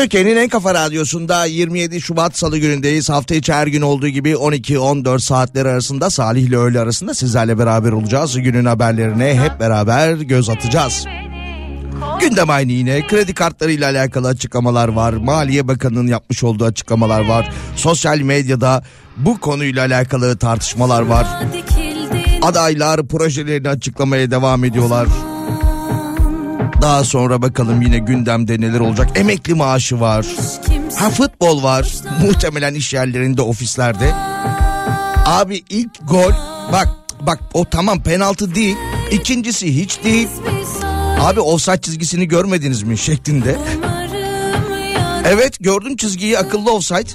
Türkiye'nin en kafa radyosunda 27 Şubat Salı günündeyiz. Hafta içi her gün olduğu gibi 12-14 saatleri arasında Salih ile öğle arasında sizlerle beraber olacağız. Günün haberlerine hep beraber göz atacağız. Gündem aynı yine kredi kartlarıyla alakalı açıklamalar var. Maliye Bakanı'nın yapmış olduğu açıklamalar var. Sosyal medyada bu konuyla alakalı tartışmalar var. Adaylar projelerini açıklamaya devam ediyorlar. Daha sonra bakalım yine gündemde neler olacak. Emekli maaşı var. Ha futbol var. Muhtemelen iş yerlerinde, ofislerde. Abi ilk gol bak bak o tamam penaltı değil. İkincisi hiç değil. Abi offside çizgisini görmediniz mi şeklinde. Evet gördüm çizgiyi akıllı offside.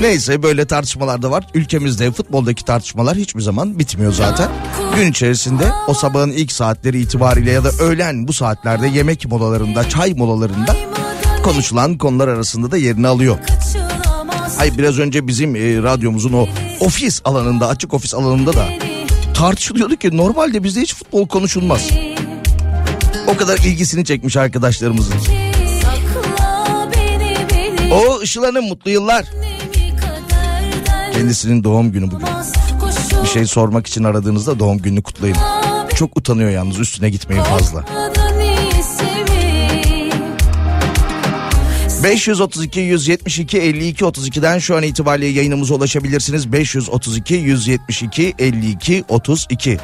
Neyse böyle tartışmalar da var. Ülkemizde futboldaki tartışmalar hiçbir zaman bitmiyor zaten. Gün içerisinde o sabahın ilk saatleri itibariyle ya da öğlen bu saatlerde yemek molalarında, çay molalarında konuşulan konular arasında da yerini alıyor. Hayır biraz önce bizim e, radyomuzun o ofis alanında, açık ofis alanında da tartışılıyordu ki normalde bizde hiç futbol konuşulmaz. O kadar ilgisini çekmiş arkadaşlarımızın. O Işıl Hanım mutlu yıllar. Kendisinin doğum günü bugün. Bir şey sormak için aradığınızda doğum gününü kutlayın. Çok utanıyor yalnız üstüne gitmeyin fazla. 532 172 52 32'den şu an itibariyle yayınımıza ulaşabilirsiniz. 532 172 52 32.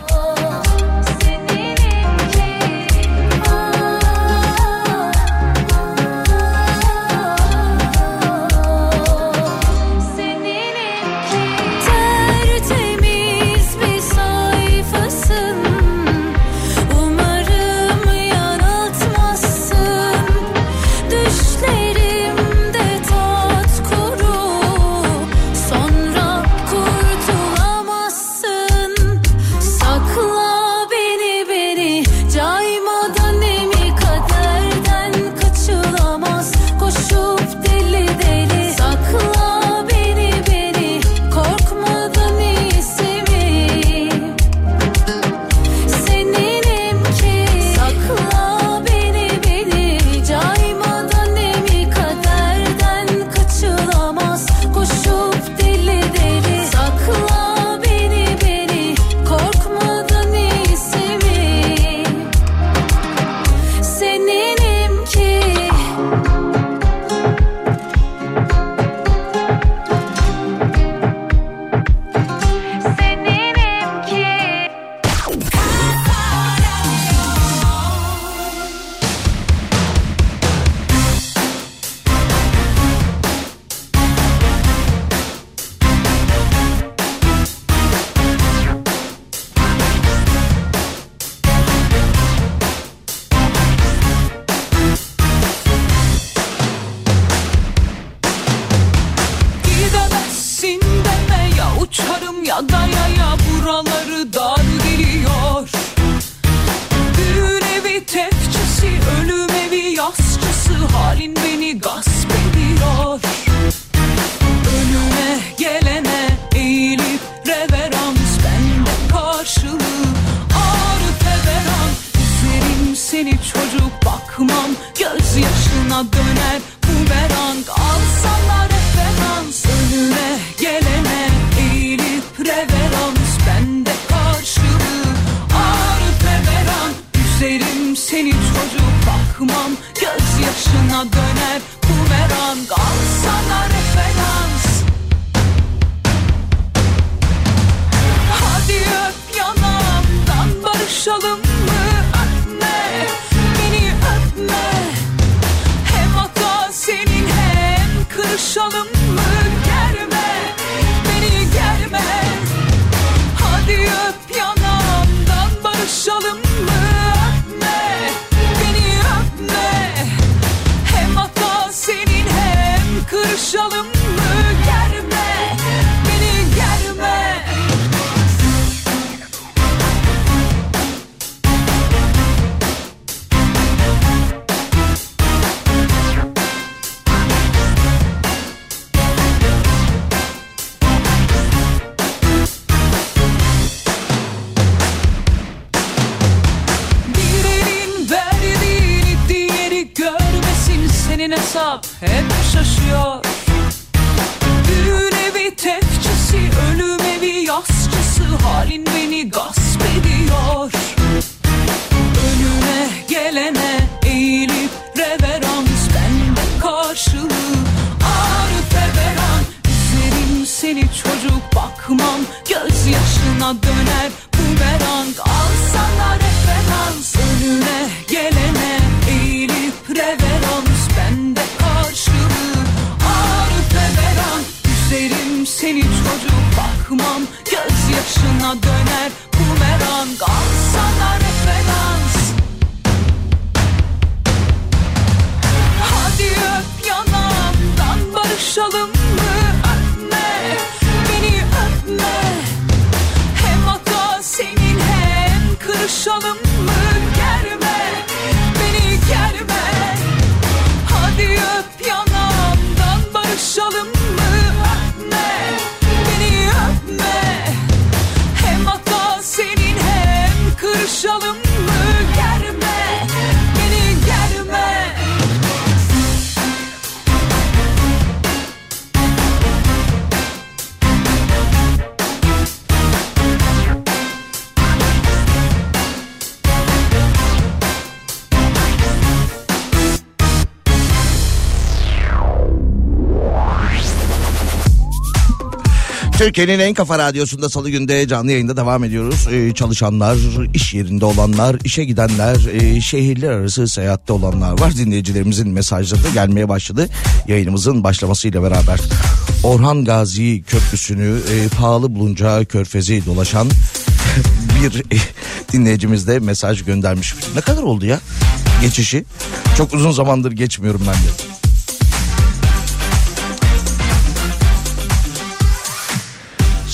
çocuk bakmam. Gözyaşına döner Türkiye'nin en kafa radyosunda salı günde canlı yayında devam ediyoruz. Ee, çalışanlar, iş yerinde olanlar, işe gidenler, e, şehirler arası seyahatte olanlar var. Dinleyicilerimizin mesajları da gelmeye başladı. Yayınımızın başlamasıyla beraber. Orhan Gazi Köprüsü'nü e, pahalı bulunca körfezi dolaşan bir e, dinleyicimiz de mesaj göndermiş. Ne kadar oldu ya geçişi? Çok uzun zamandır geçmiyorum ben de.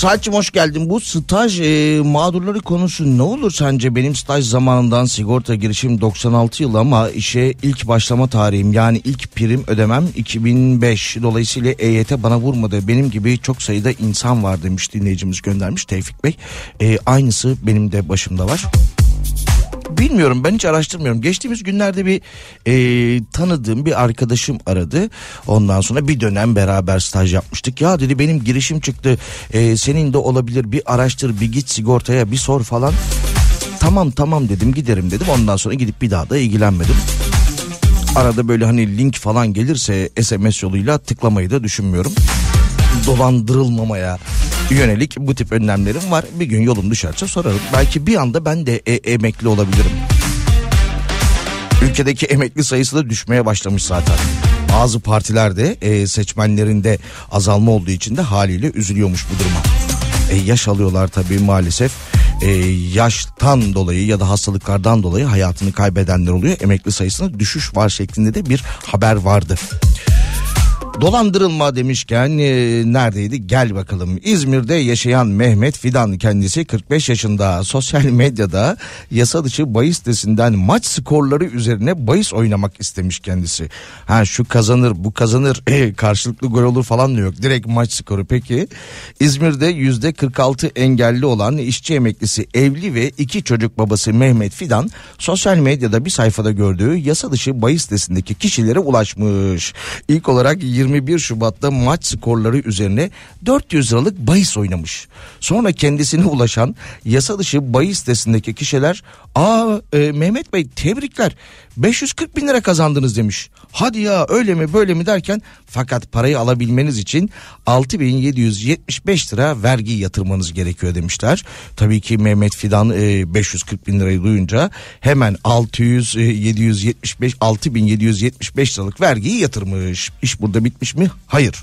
Saatçim hoş geldin. Bu staj e, mağdurları konusu ne olur sence? Benim staj zamanından sigorta girişim 96 yıl ama işe ilk başlama tarihim yani ilk prim ödemem 2005. Dolayısıyla EYT bana vurmadı. Benim gibi çok sayıda insan var demiş dinleyicimiz göndermiş Tevfik Bey. E, aynısı benim de başımda var. Bilmiyorum ben hiç araştırmıyorum. Geçtiğimiz günlerde bir e, tanıdığım bir arkadaşım aradı. Ondan sonra bir dönem beraber staj yapmıştık. Ya dedi benim girişim çıktı. E, senin de olabilir bir araştır bir git sigortaya bir sor falan. Tamam tamam dedim giderim dedim. Ondan sonra gidip bir daha da ilgilenmedim. Arada böyle hani link falan gelirse SMS yoluyla tıklamayı da düşünmüyorum. Dolandırılmamaya yönelik bu tip önlemlerim var. Bir gün yolum düşerse sorarım. Belki bir anda ben de e- emekli olabilirim. Ülkedeki emekli sayısı da düşmeye başlamış zaten. Bazı partilerde e, seçmenlerinde azalma olduğu için de haliyle üzülüyormuş bu duruma. E, yaş alıyorlar tabii maalesef. E, yaştan dolayı ya da hastalıklardan dolayı hayatını kaybedenler oluyor. Emekli sayısında düşüş var şeklinde de bir haber vardı. Dolandırılma demişken e, neredeydi? Gel bakalım. İzmir'de yaşayan Mehmet Fidan kendisi 45 yaşında sosyal medyada yasa dışı bahis sitesinden maç skorları üzerine bahis oynamak istemiş kendisi. Ha şu kazanır bu kazanır karşılıklı gol olur falan da yok. Direkt maç skoru peki. İzmir'de yüzde 46 engelli olan işçi emeklisi evli ve iki çocuk babası Mehmet Fidan sosyal medyada bir sayfada gördüğü yasa dışı bahis sitesindeki kişilere ulaşmış. İlk olarak 21 Şubat'ta maç skorları üzerine 400 liralık bahis oynamış. Sonra kendisine ulaşan yasa dışı bahis sitesindeki kişiler aa e, Mehmet Bey tebrikler 540 bin lira kazandınız demiş. Hadi ya öyle mi böyle mi derken fakat parayı alabilmeniz için 6775 lira vergi yatırmanız gerekiyor demişler. Tabii ki Mehmet Fidan e, 540 bin lirayı duyunca hemen 600 e, 775 6775 liralık vergiyi yatırmış. İş burada bitmiş mi? Hayır.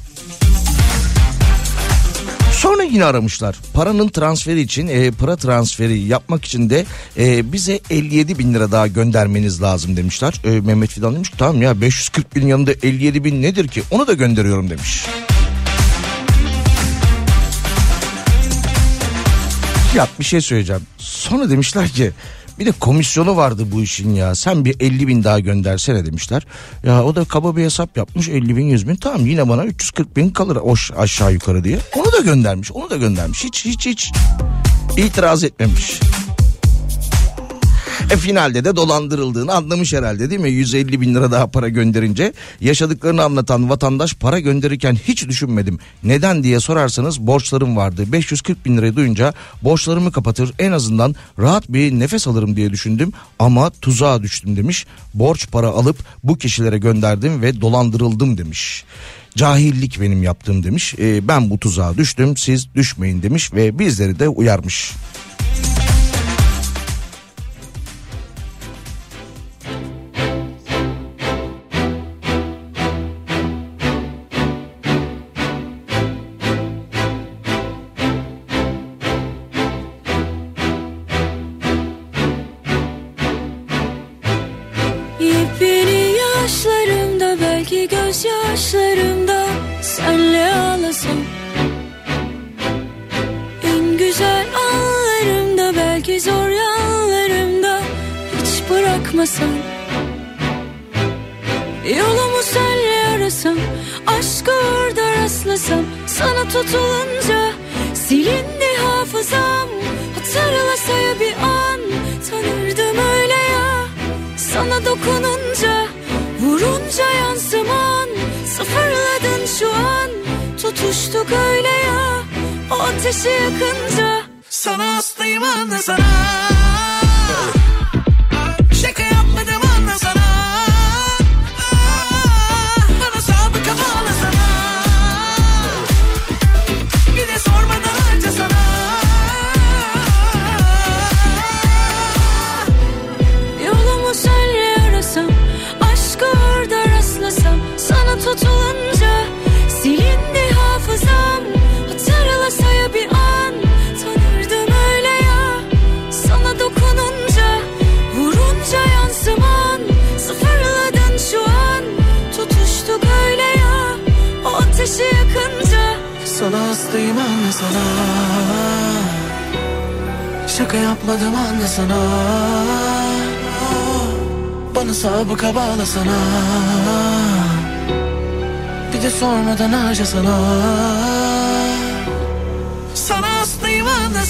Sonra yine aramışlar. Paranın transferi için e, para transferi yapmak için de e, bize 57 bin lira daha göndermeniz lazım demişler. E, Mehmet Fidan demiş tamam ya 540 bin yanında 57 bin nedir ki onu da gönderiyorum demiş. Ya bir şey söyleyeceğim. Sonra demişler ki bir de komisyonu vardı bu işin ya. Sen bir 50 bin daha göndersene demişler. Ya o da kaba bir hesap yapmış 50 bin 100 bin. Tamam yine bana 340 bin kalır o aşağı yukarı diye. Onu da göndermiş onu da göndermiş. Hiç hiç hiç itiraz etmemiş. E finalde de dolandırıldığını anlamış herhalde değil mi? 150 bin lira daha para gönderince yaşadıklarını anlatan vatandaş para gönderirken hiç düşünmedim. Neden diye sorarsanız borçlarım vardı. 540 bin lirayı duyunca borçlarımı kapatır en azından rahat bir nefes alırım diye düşündüm ama tuzağa düştüm demiş. Borç para alıp bu kişilere gönderdim ve dolandırıldım demiş. Cahillik benim yaptığım demiş. E, ben bu tuzağa düştüm siz düşmeyin demiş ve bizleri de uyarmış. Gözyaşlarımda senle ağlasam. En güzel anlarımda belki zor yanlarımda hiç bırakmasan Yolumu senle arasam aşka orada rastlasam. Sana tutulunca silindi hafızam. Hatırlasa ya bir an tanırdım öyle ya. Sana dokununca vurunca yansıman Sıfırladın şu an. Tutuştuk öyle ya O ateşi yakınca. Sana hastayım anla sana Şaka yapmadım anla sana. Bana sabıka bağla sana Bir de sormadan harca sana Sana hastayım anla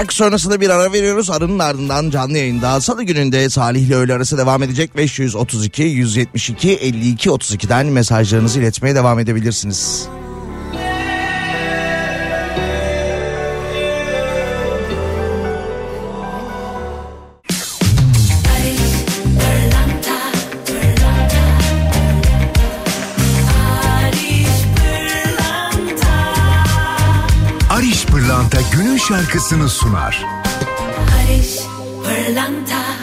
Şarkı sonrasında bir ara veriyoruz. Aranın ardından canlı yayında salı gününde Salih ile öğle arası devam edecek. 532 172 52 32'den mesajlarınızı iletmeye devam edebilirsiniz. Şarkısını sunar. Barış Pırlanta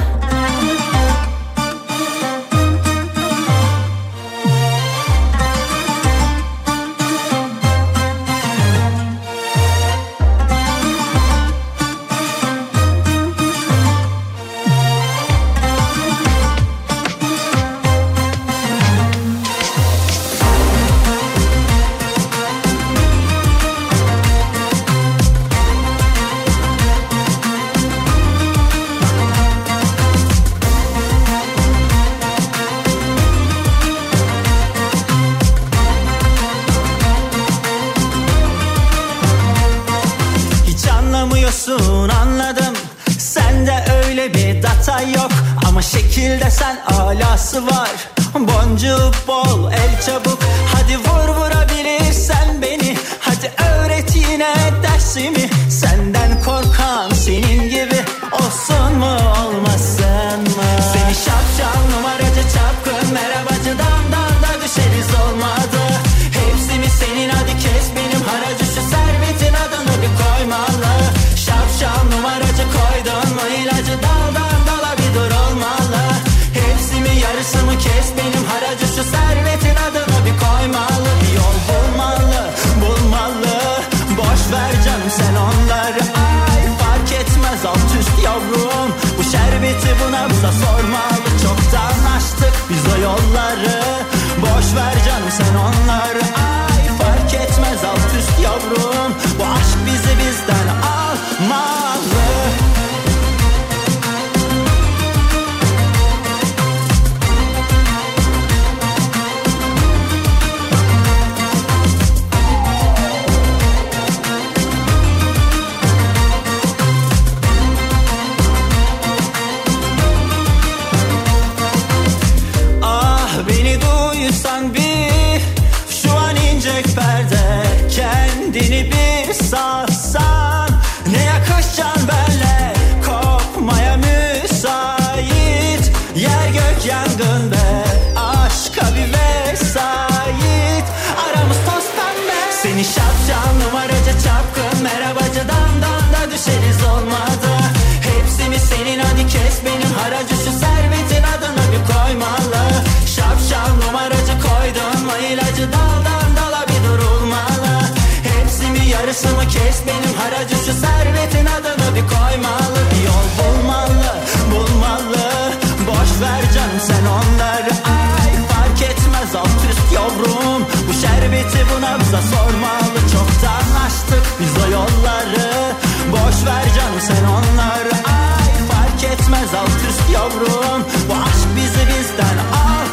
bize sormalı Çoktan açtık biz o yolları. Boş ver canım sen onları. Ay fark etmez alt üst yavrum. Bu aşk bizi bizden almalı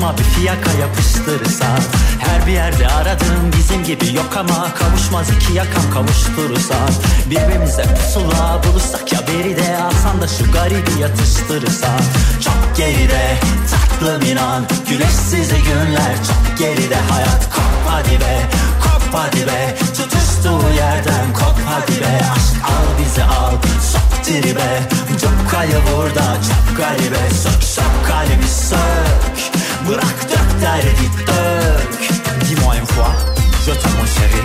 kaka Aşkıma bir fiyaka yapıştırırsan Her bir yerde aradığım bizim gibi yok ama Kavuşmaz iki yakam kavuşturursan Birbirimize pusula bulursak ya beri de alsan da şu garibi yatıştırırsan Çok geride tatlım inan Güneşsiz günler. Çok geride hayat kop hadi be Kop hadi be. Tutuştuğu yerden kop hadi be. Aşk al bizi al sok tribe. Çok kayı burada çok garibe. Sök sök kalbi sök Bırak dök derdi dök. Dis-moi une fois je t'aime mon chéri.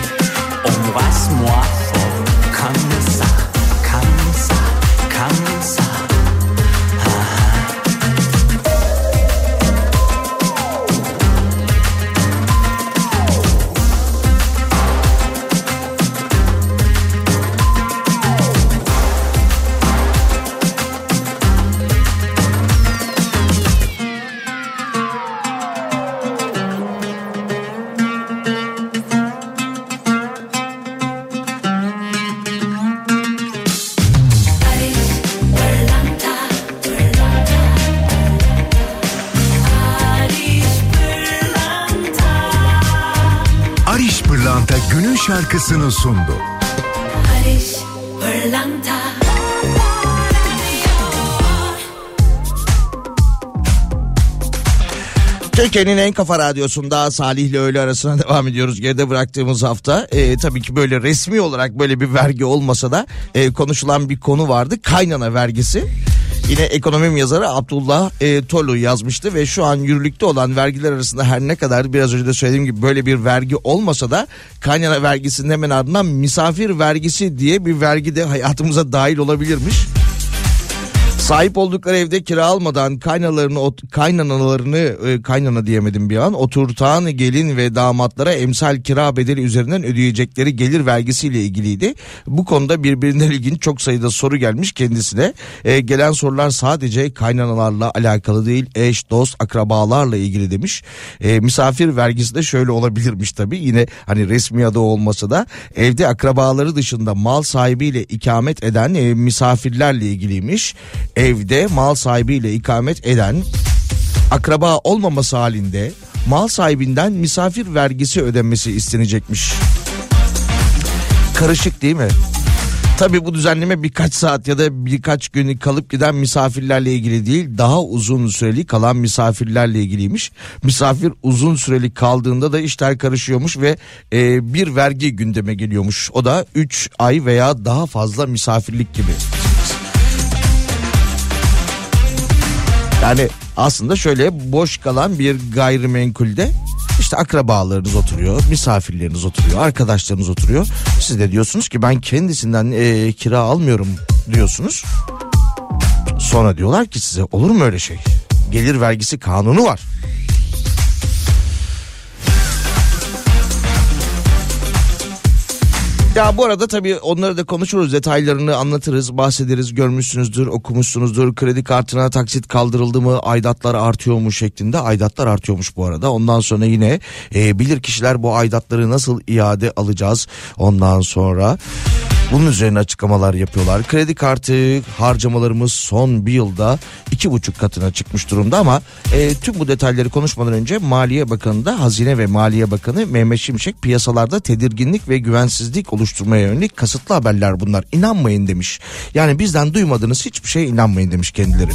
Embrasse-moi fort. Comme ça, comme ça, comme ça günün şarkısını sundu. Barış Pırlanta Türkiye'nin en kafa radyosunda Salih ile öğle arasına devam ediyoruz. Geride bıraktığımız hafta e, tabii ki böyle resmi olarak böyle bir vergi olmasa da e, konuşulan bir konu vardı. Kaynana vergisi. Yine ekonomim yazarı Abdullah e, Tolu yazmıştı ve şu an yürürlükte olan vergiler arasında her ne kadar biraz önce de söylediğim gibi böyle bir vergi olmasa da kaynana vergisinin hemen ardından misafir vergisi diye bir vergi de hayatımıza dahil olabilirmiş. Sahip oldukları evde kira almadan kaynalarını kaynanalarını e, kaynana diyemedim bir an oturtan gelin ve damatlara emsal kira bedeli üzerinden ödeyecekleri gelir vergisiyle ilgiliydi. Bu konuda birbirinden ilginç çok sayıda soru gelmiş kendisine. E, gelen sorular sadece kaynanalarla alakalı değil eş dost akrabalarla ilgili demiş. E, misafir vergisi de şöyle olabilirmiş tabii yine hani resmi adı olmasa da evde akrabaları dışında mal sahibiyle ikamet eden e, misafirlerle ilgiliymiş. Evde mal sahibiyle ikamet eden akraba olmaması halinde mal sahibinden misafir vergisi ödenmesi istenecekmiş. Karışık değil mi? Tabii bu düzenleme birkaç saat ya da birkaç gün kalıp giden misafirlerle ilgili değil daha uzun süreli kalan misafirlerle ilgiliymiş. Misafir uzun süreli kaldığında da işler karışıyormuş ve e, bir vergi gündeme geliyormuş. O da 3 ay veya daha fazla misafirlik gibi. Yani aslında şöyle boş kalan bir gayrimenkulde işte akrabalarınız oturuyor, misafirleriniz oturuyor, arkadaşlarınız oturuyor. Siz de diyorsunuz ki ben kendisinden e, kira almıyorum diyorsunuz. Sonra diyorlar ki size olur mu öyle şey? Gelir vergisi kanunu var. Ya bu arada tabii onları da konuşuruz detaylarını anlatırız bahsederiz görmüşsünüzdür okumuşsunuzdur. Kredi kartına taksit kaldırıldı mı aidatlar artıyor mu şeklinde aidatlar artıyormuş bu arada. Ondan sonra yine e, bilir kişiler bu aidatları nasıl iade alacağız ondan sonra bunun üzerine açıklamalar yapıyorlar. Kredi kartı harcamalarımız son bir yılda iki buçuk katına çıkmış durumda ama e, tüm bu detayları konuşmadan önce Maliye Bakanı da Hazine ve Maliye Bakanı Mehmet Şimşek piyasalarda tedirginlik ve güvensizlik oluşturmaya yönelik kasıtlı haberler bunlar. İnanmayın demiş. Yani bizden duymadığınız hiçbir şeye inanmayın demiş kendileri.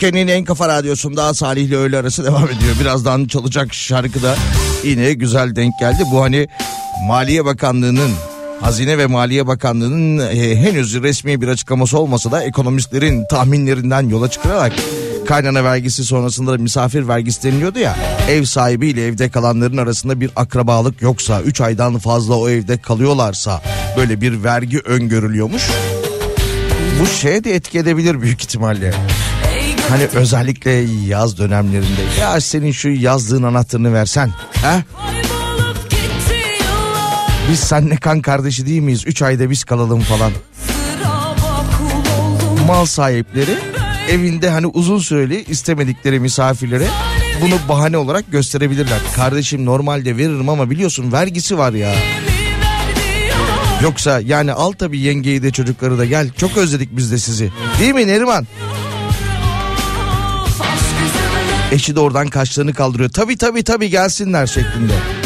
Türkiye'nin en kafa radyosunda Salih ile öğle arası devam ediyor. Birazdan çalacak şarkı da yine güzel denk geldi. Bu hani Maliye Bakanlığı'nın Hazine ve Maliye Bakanlığı'nın e, henüz resmi bir açıklaması olmasa da ekonomistlerin tahminlerinden yola çıkarak kaynana vergisi sonrasında da misafir vergisi deniliyordu ya. Ev sahibiyle evde kalanların arasında bir akrabalık yoksa 3 aydan fazla o evde kalıyorlarsa böyle bir vergi öngörülüyormuş. Bu şeye de etki edebilir büyük ihtimalle. Hani özellikle yaz dönemlerinde ya senin şu yazdığın anahtarını versen. He? Biz senle kan kardeşi değil miyiz? 3 ayda biz kalalım falan. Mal sahipleri evinde hani uzun süreli istemedikleri misafirlere bunu bahane olarak gösterebilirler. Kardeşim normalde veririm ama biliyorsun vergisi var ya. Yoksa yani al tabii yengeyi de çocukları da gel. Çok özledik biz de sizi. Değil mi Neriman? Eşi de oradan kaşlarını kaldırıyor. Tabii tabii tabii gelsinler şeklinde.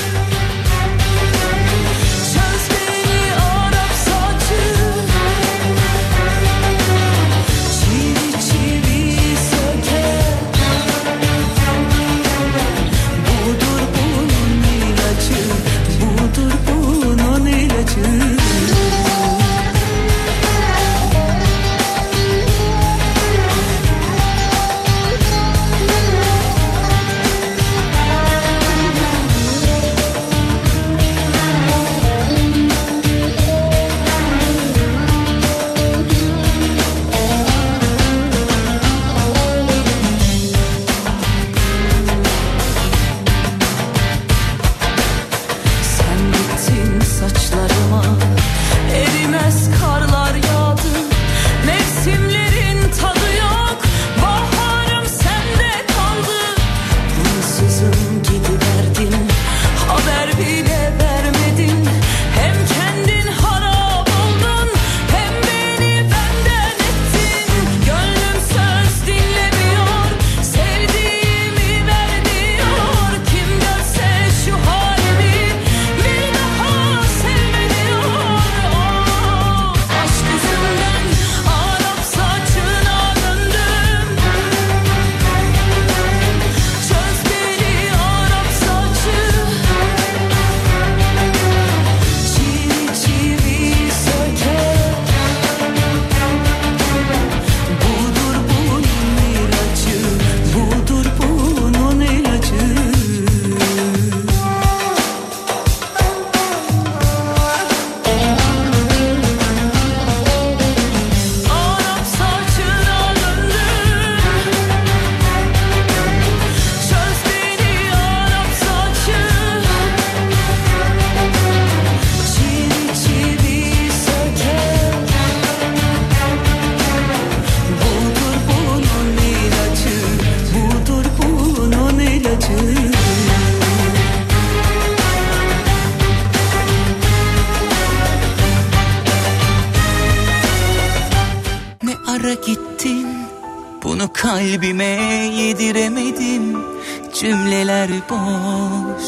Cümleler boş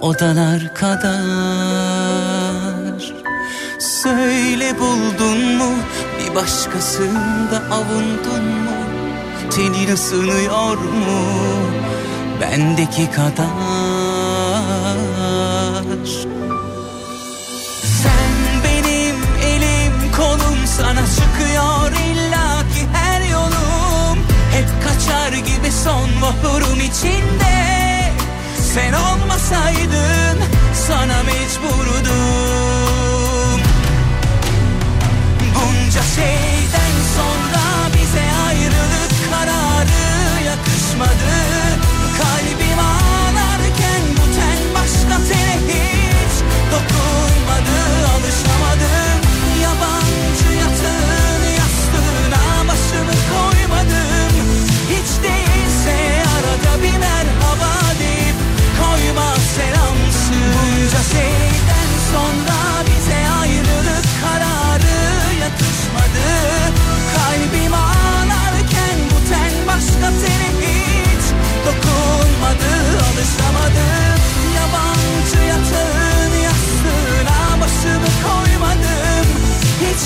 odalar kadar. Söyle buldun mu bir başkasında avundun mu? Tenin ısınıyor mu? Bendeki kadar Kaçar gibi son vahurum içinde. Sen olmasaydın sana mecburdum. Bunca şeyden sonra bize ayrılık kararı yakışmadı. Kalbim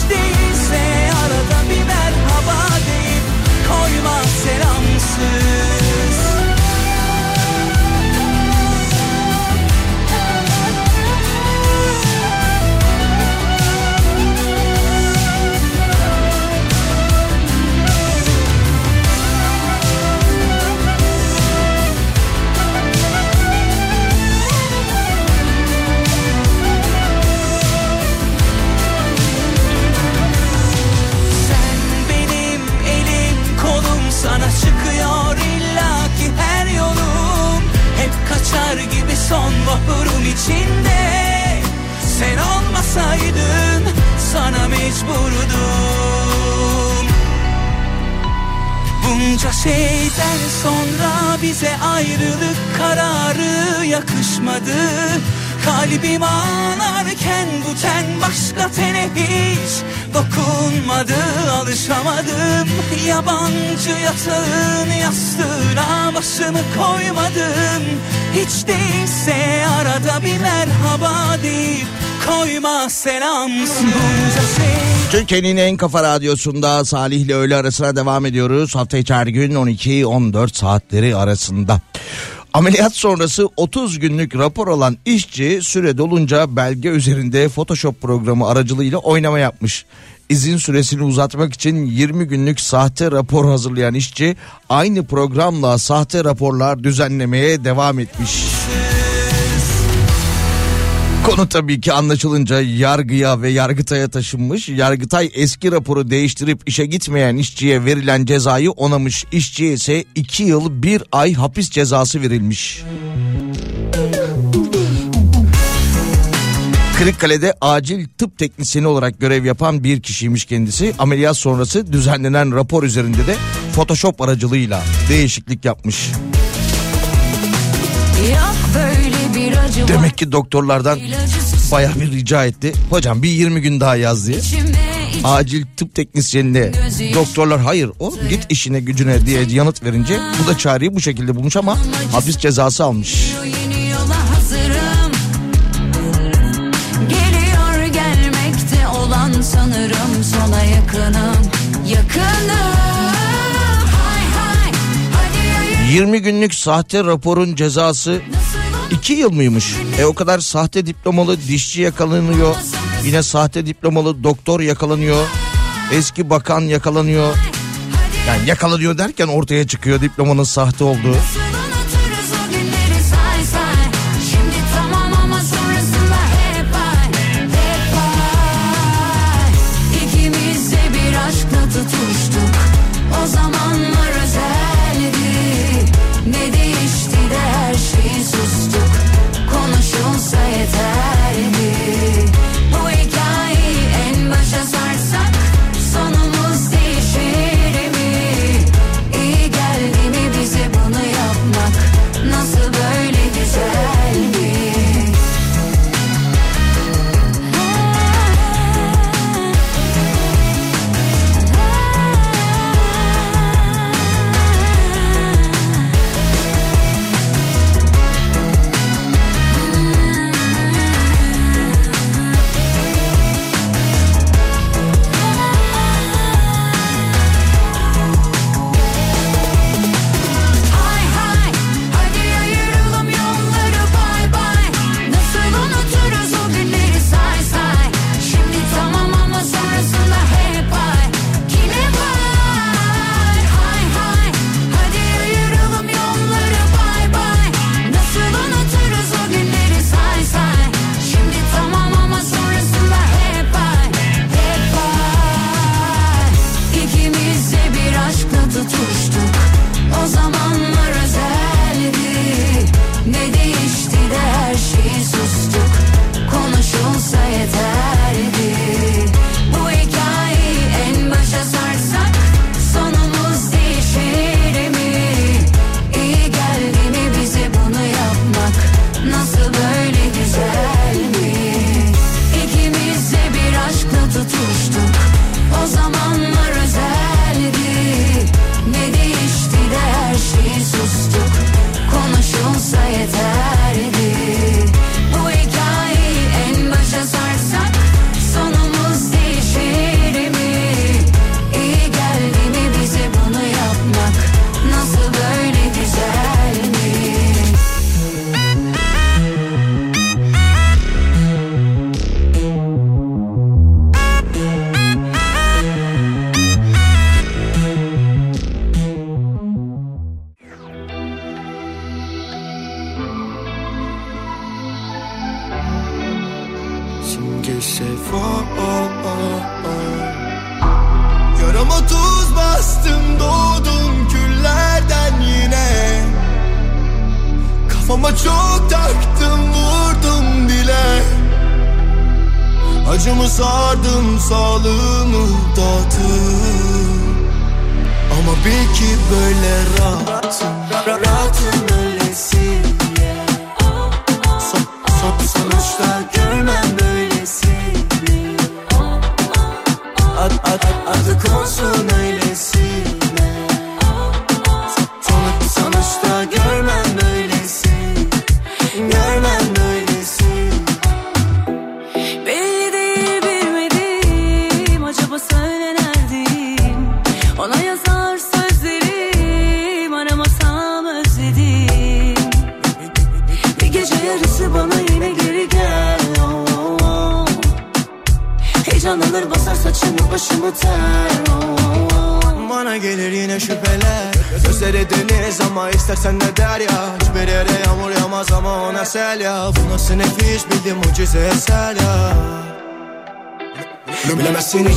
koymadım içinde. Sen olmasaydın sana mecburdum. Bunca şeyden sonra bize ayrılık kararı yakışmadı. Kalbim ağlarken bu ten başka tene hiç dokunmadı. Alışamadım yabancı yatağın yastığına başımı koymadım Hiç değilse arada bir merhaba deyip koyma şey Türkiye'nin en kafa radyosunda Salih ile öğle arasına devam ediyoruz. Hafta içi her gün 12-14 saatleri arasında. Ameliyat sonrası 30 günlük rapor alan işçi süre dolunca belge üzerinde Photoshop programı aracılığıyla oynama yapmış. İzin süresini uzatmak için 20 günlük sahte rapor hazırlayan işçi aynı programla sahte raporlar düzenlemeye devam etmiş. Konu tabii ki anlaşılınca yargıya ve yargıtaya taşınmış. Yargıtay eski raporu değiştirip işe gitmeyen işçiye verilen cezayı onamış. İşçiye ise 2 yıl 1 ay hapis cezası verilmiş. Kırıkkale'de acil tıp teknisyeni olarak görev yapan bir kişiymiş kendisi. Ameliyat sonrası düzenlenen rapor üzerinde de Photoshop aracılığıyla değişiklik yapmış. Yok. Demek ki doktorlardan bayağı bir rica etti. Hocam bir 20 gün daha yaz diye. Acil tıp teknisyenine doktorlar hayır oğlum git işine gücüne diye yanıt verince bu da çareyi bu şekilde bulmuş ama hapis cezası almış. O 20 günlük sahte raporun cezası Nasıl 2 yıl mıymış? E o kadar sahte diplomalı dişçi yakalanıyor. Yine sahte diplomalı doktor yakalanıyor. Eski bakan yakalanıyor. Yani yakalanıyor derken ortaya çıkıyor diplomanın sahte olduğu.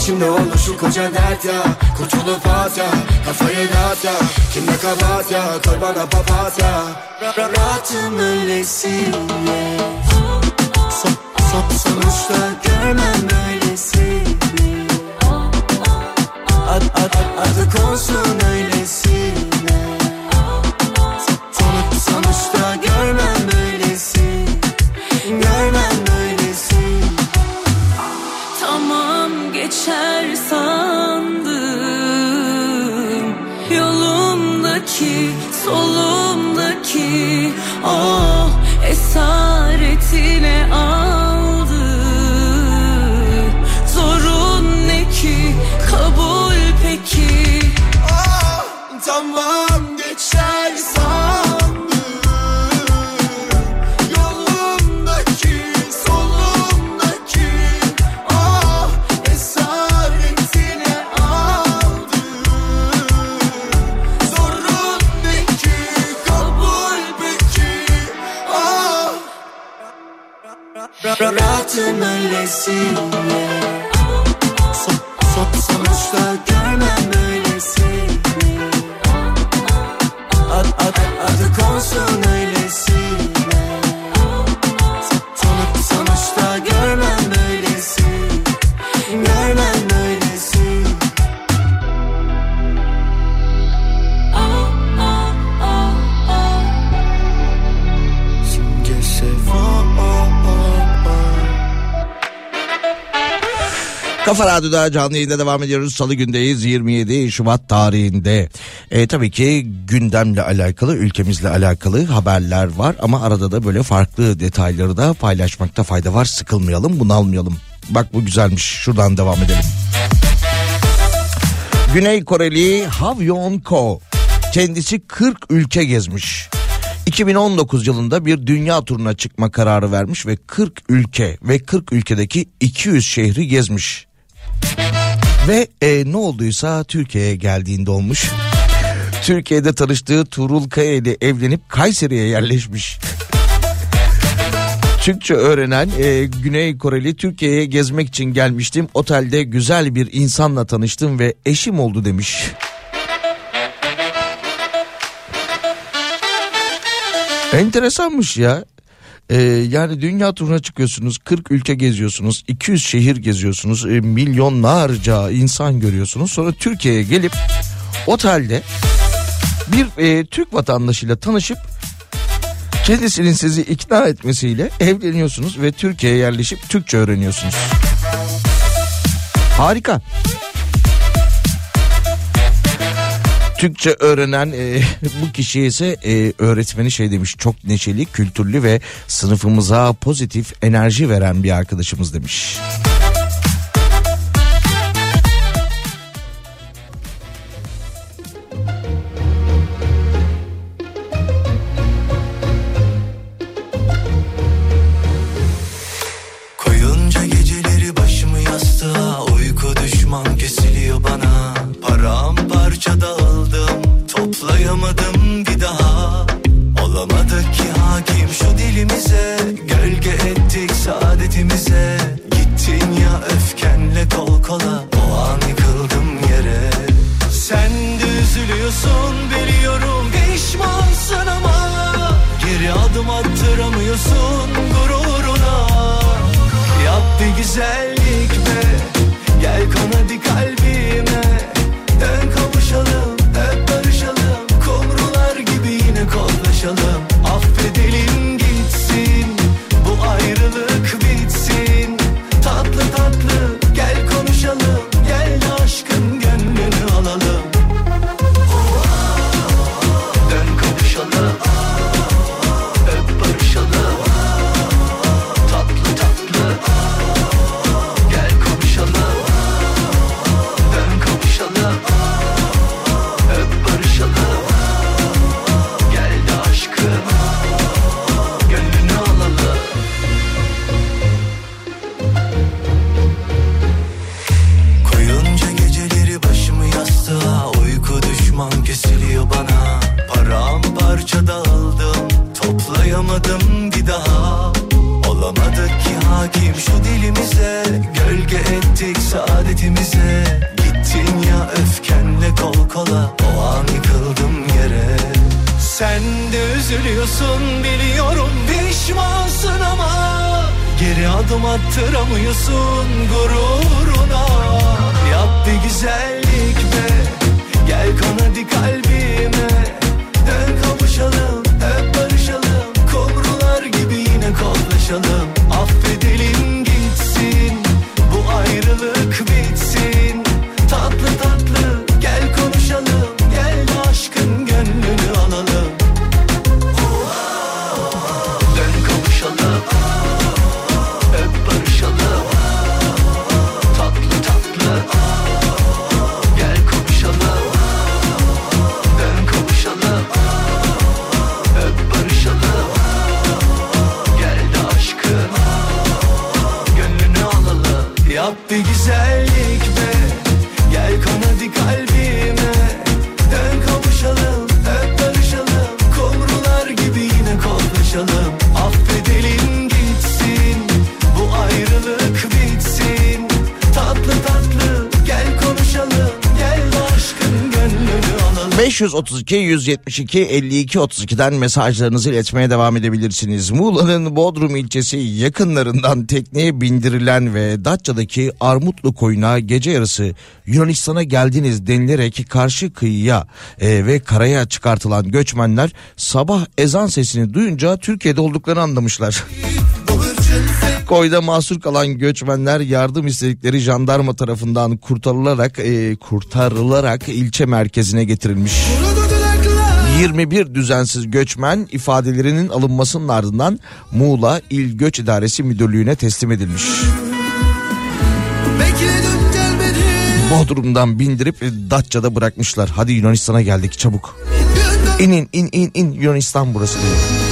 İçimde olur şu koca dert ya. Kurtulup at ya Kafayı dağıt ya. Kimde kabahat ya Koy bana papatya Rahatım öylesine Son, son, sonuçta görmem böylesini Ad, ad, ad, adı konsun Radyo'da canlı yayında devam ediyoruz. Salı gündeyiz 27 Şubat tarihinde. E, tabii ki gündemle alakalı, ülkemizle alakalı haberler var. Ama arada da böyle farklı detayları da paylaşmakta fayda var. Sıkılmayalım, bunalmayalım. Bak bu güzelmiş. Şuradan devam edelim. Güney Koreli Havyon Ko kendisi 40 ülke gezmiş. 2019 yılında bir dünya turuna çıkma kararı vermiş ve 40 ülke ve 40 ülkedeki 200 şehri gezmiş. Ve e, ne olduysa Türkiye'ye geldiğinde olmuş. Türkiye'de tanıştığı Tuğrul Kaya ile evlenip Kayseri'ye yerleşmiş. Türkçe öğrenen e, Güney Koreli Türkiye'ye gezmek için gelmiştim. Otelde güzel bir insanla tanıştım ve eşim oldu demiş. Enteresanmış ya. Ee, yani dünya turuna çıkıyorsunuz 40 ülke geziyorsunuz 200 şehir geziyorsunuz e, milyonlarca insan görüyorsunuz sonra Türkiye'ye gelip otelde bir e, Türk vatandaşıyla tanışıp kendisinin sizi ikna etmesiyle evleniyorsunuz ve Türkiye'ye yerleşip Türkçe öğreniyorsunuz. Harika. Türkçe öğrenen e, bu kişiye ise e, öğretmeni şey demiş çok neşeli, kültürlü ve sınıfımıza pozitif enerji veren bir arkadaşımız demiş. Koyunca 532 172 52 32'den mesajlarınızı iletmeye devam edebilirsiniz. Muğla'nın Bodrum ilçesi yakınlarından tekneye bindirilen ve Datça'daki Armutlu koyuna gece yarısı Yunanistan'a geldiniz denilerek karşı kıyıya e, ve karaya çıkartılan göçmenler sabah ezan sesini duyunca Türkiye'de olduklarını anlamışlar. Koyda mahsur kalan göçmenler yardım istedikleri jandarma tarafından kurtarılarak e, kurtarılarak ilçe merkezine getirilmiş. 21 düzensiz göçmen ifadelerinin alınmasının ardından Muğla İl Göç İdaresi Müdürlüğü'ne teslim edilmiş. Bodrum'dan bindirip e, Datça'da bırakmışlar. Hadi Yunanistan'a geldik çabuk. İnin in in in Yunanistan burası diyor.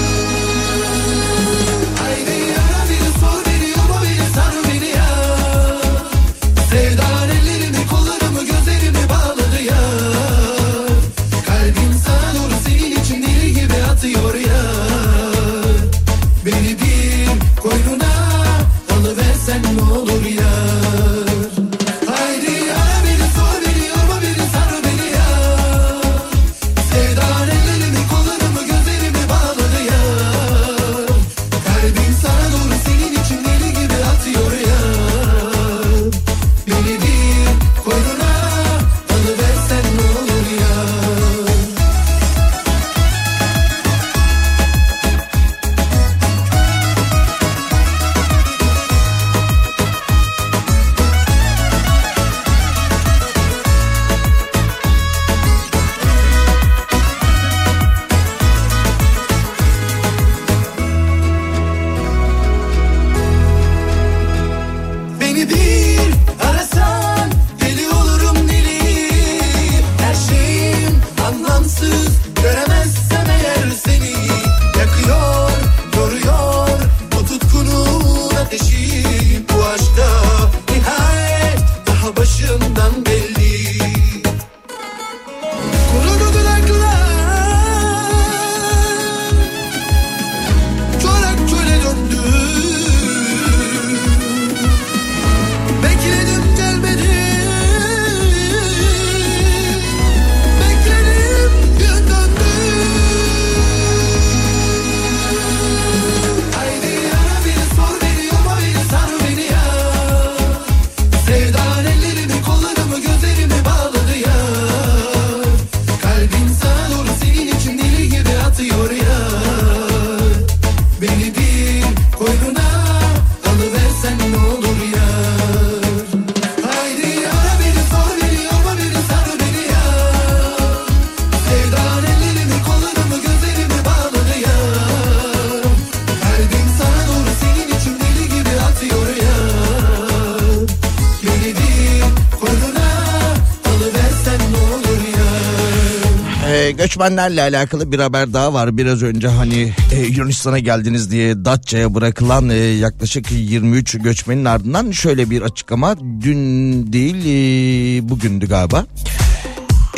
öğretmenlerle alakalı bir haber daha var. Biraz önce hani e, Yunanistan'a geldiniz diye Datça'ya bırakılan e, yaklaşık 23 göçmenin ardından şöyle bir açıklama. Dün değil e, bugündü galiba.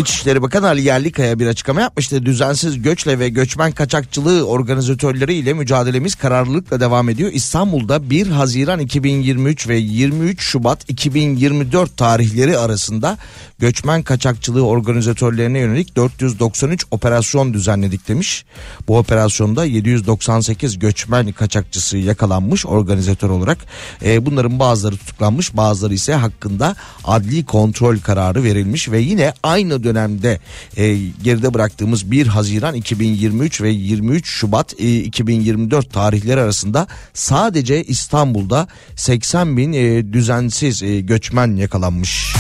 İçişleri Bakanı Ali Yerlikaya bir açıklama yapmıştı. Düzensiz göçle ve göçmen kaçakçılığı organizatörleri ile mücadelemiz kararlılıkla devam ediyor. İstanbul'da 1 Haziran 2023 ve 23 Şubat 2024 tarihleri arasında göçmen kaçakçılığı organizatörlerine yönelik 493 operasyon düzenledik demiş. Bu operasyonda 798 göçmen kaçakçısı yakalanmış organizatör olarak. Ee, bunların bazıları tutuklanmış bazıları ise hakkında adli kontrol kararı verilmiş ve yine aynı dönemde e, geride bıraktığımız 1 Haziran 2023 ve 23 Şubat e, 2024 tarihleri arasında sadece İstanbul'da 80 bin e, düzensiz e, göçmen yakalanmış.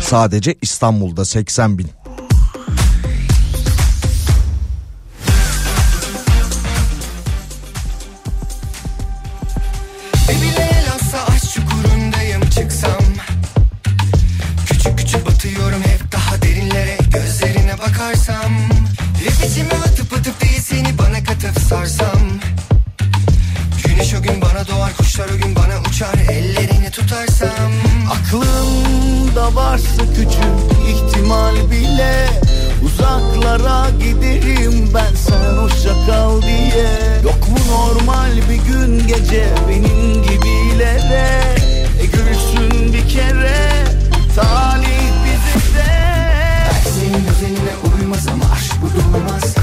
Sadece İstanbul'da 80 bin. Sarsam. Güneş o gün bana doğar kuşlar o gün bana uçar. Ellerini tutarsam. Aklımda varsa küçük ihtimal bile Uzaklara giderim ben sen hoşça kal diye. Yok mu normal bir gün gece benim gibilere? E gülsün bir kere talih bize Senin düzenine uymaz ama aşk bu durmaz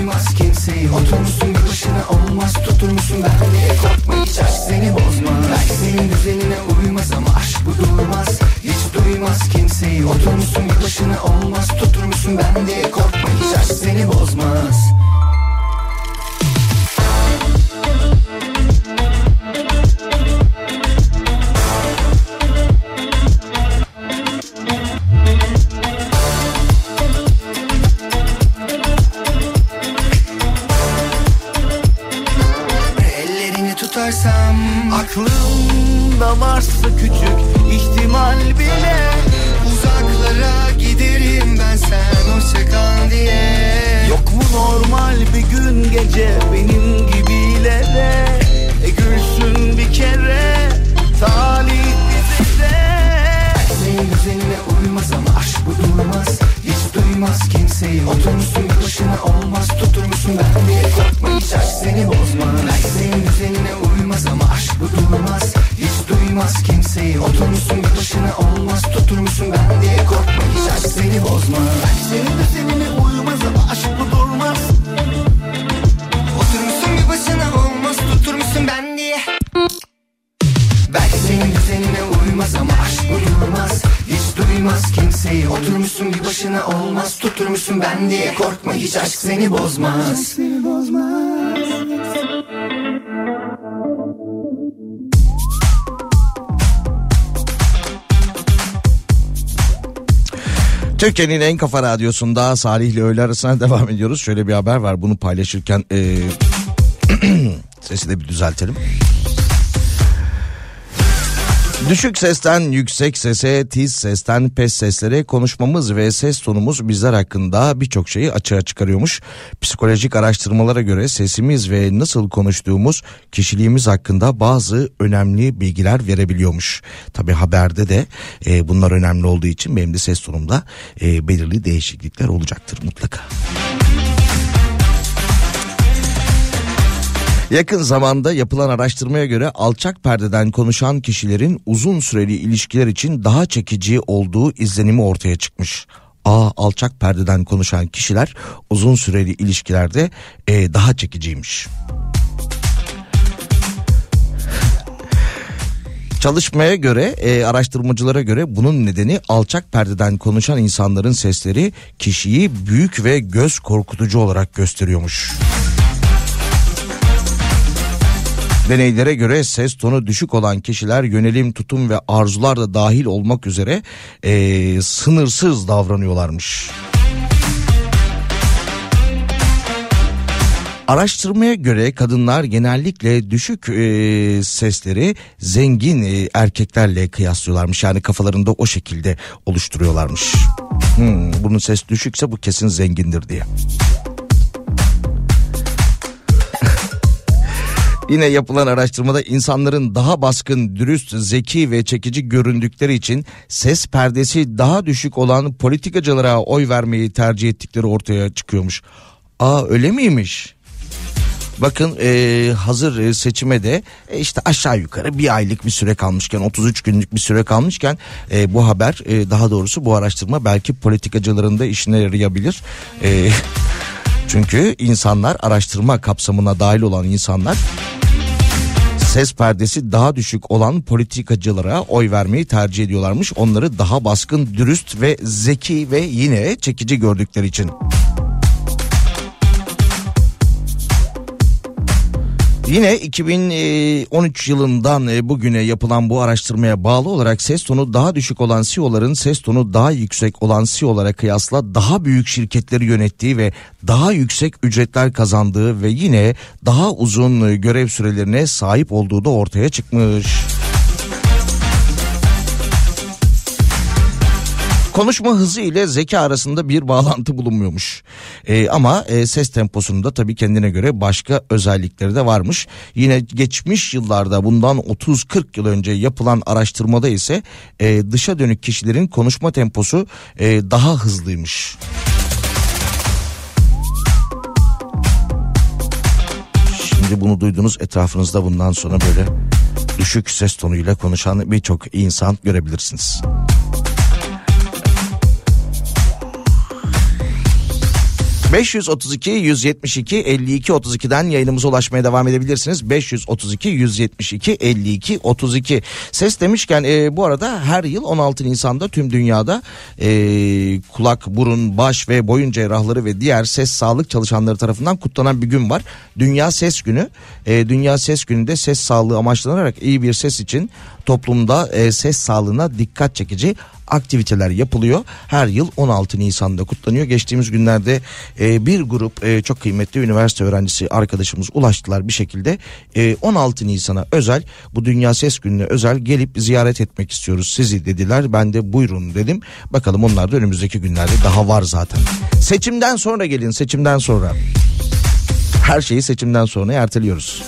duymaz kimseyi. Oturmuşsun başına olmaz. Tuturmuşsun ben diye korkma hiç aşk seni bozmaz. Belki senin düzenine uymaz ama aşk bu durmaz. Hiç duymaz kimseyi. Oturmuşsun başına olmaz. Tuturmuşsun ben diye korkma hiç aşk seni bozmaz Türkiye'nin en kafa radyosunda Salih ile öğle arasına devam ediyoruz. Şöyle bir haber var bunu paylaşırken e, sesi de bir düzeltelim. Düşük sesten yüksek sese, tiz sesten pes seslere konuşmamız ve ses tonumuz bizler hakkında birçok şeyi açığa çıkarıyormuş. Psikolojik araştırmalara göre sesimiz ve nasıl konuştuğumuz kişiliğimiz hakkında bazı önemli bilgiler verebiliyormuş. Tabi haberde de e, bunlar önemli olduğu için benim de ses tonumda e, belirli değişiklikler olacaktır mutlaka. Yakın zamanda yapılan araştırmaya göre alçak perdeden konuşan kişilerin uzun süreli ilişkiler için daha çekici olduğu izlenimi ortaya çıkmış. A alçak perdeden konuşan kişiler uzun süreli ilişkilerde e, daha çekiciymiş. Çalışmaya göre, e, araştırmacılara göre bunun nedeni alçak perdeden konuşan insanların sesleri kişiyi büyük ve göz korkutucu olarak gösteriyormuş. Deneylere göre ses tonu düşük olan kişiler yönelim, tutum ve arzular da dahil olmak üzere eee, sınırsız davranıyorlarmış. Araştırmaya göre kadınlar genellikle düşük eee, sesleri zengin eee, erkeklerle kıyaslıyorlarmış. Yani kafalarında o şekilde oluşturuyorlarmış. Hmm, bunun ses düşükse bu kesin zengindir diye. Yine yapılan araştırmada insanların daha baskın, dürüst, zeki ve çekici göründükleri için ses perdesi daha düşük olan politikacılara oy vermeyi tercih ettikleri ortaya çıkıyormuş. Aa öyle miymiş? Bakın e, hazır e, seçime de e, işte aşağı yukarı bir aylık bir süre kalmışken 33 günlük bir süre kalmışken e, bu haber e, daha doğrusu bu araştırma belki politikacıların da işine yarayabilir. E, çünkü insanlar araştırma kapsamına dahil olan insanlar ses perdesi daha düşük olan politikacılara oy vermeyi tercih ediyorlarmış. Onları daha baskın, dürüst ve zeki ve yine çekici gördükleri için. Yine 2013 yılından e, bugüne yapılan bu araştırmaya bağlı olarak ses tonu daha düşük olan CEO'ların ses tonu daha yüksek olan CEO'lara kıyasla daha büyük şirketleri yönettiği ve daha yüksek ücretler kazandığı ve yine daha uzun e, görev sürelerine sahip olduğu da ortaya çıkmış. Konuşma hızı ile zeka arasında bir bağlantı bulunmuyormuş. Ee, ama e, ses temposunda tabii kendine göre başka özellikleri de varmış. Yine geçmiş yıllarda bundan 30-40 yıl önce yapılan araştırmada ise e, dışa dönük kişilerin konuşma temposu e, daha hızlıymış. Şimdi bunu duydunuz etrafınızda bundan sonra böyle düşük ses tonuyla konuşan birçok insan görebilirsiniz. ...532 172 52 32'den yayınımıza ulaşmaya devam edebilirsiniz. 532 172 52 32. Ses demişken e, bu arada her yıl 16 Nisan'da tüm dünyada e, kulak, burun, baş ve boyun cerrahları ve diğer ses sağlık çalışanları tarafından kutlanan bir gün var. Dünya Ses Günü. E, Dünya Ses Günü'nde ses sağlığı amaçlanarak iyi bir ses için toplumda e, ses sağlığına dikkat çekici aktiviteler yapılıyor. Her yıl 16 Nisan'da kutlanıyor. Geçtiğimiz günlerde e, bir grup e, çok kıymetli üniversite öğrencisi arkadaşımız ulaştılar bir şekilde. E, 16 Nisan'a özel bu Dünya Ses Günü'ne özel gelip ziyaret etmek istiyoruz sizi dediler. Ben de buyurun dedim. Bakalım onlar da önümüzdeki günlerde daha var zaten. Seçimden sonra gelin seçimden sonra. Her şeyi seçimden sonra erteliyoruz.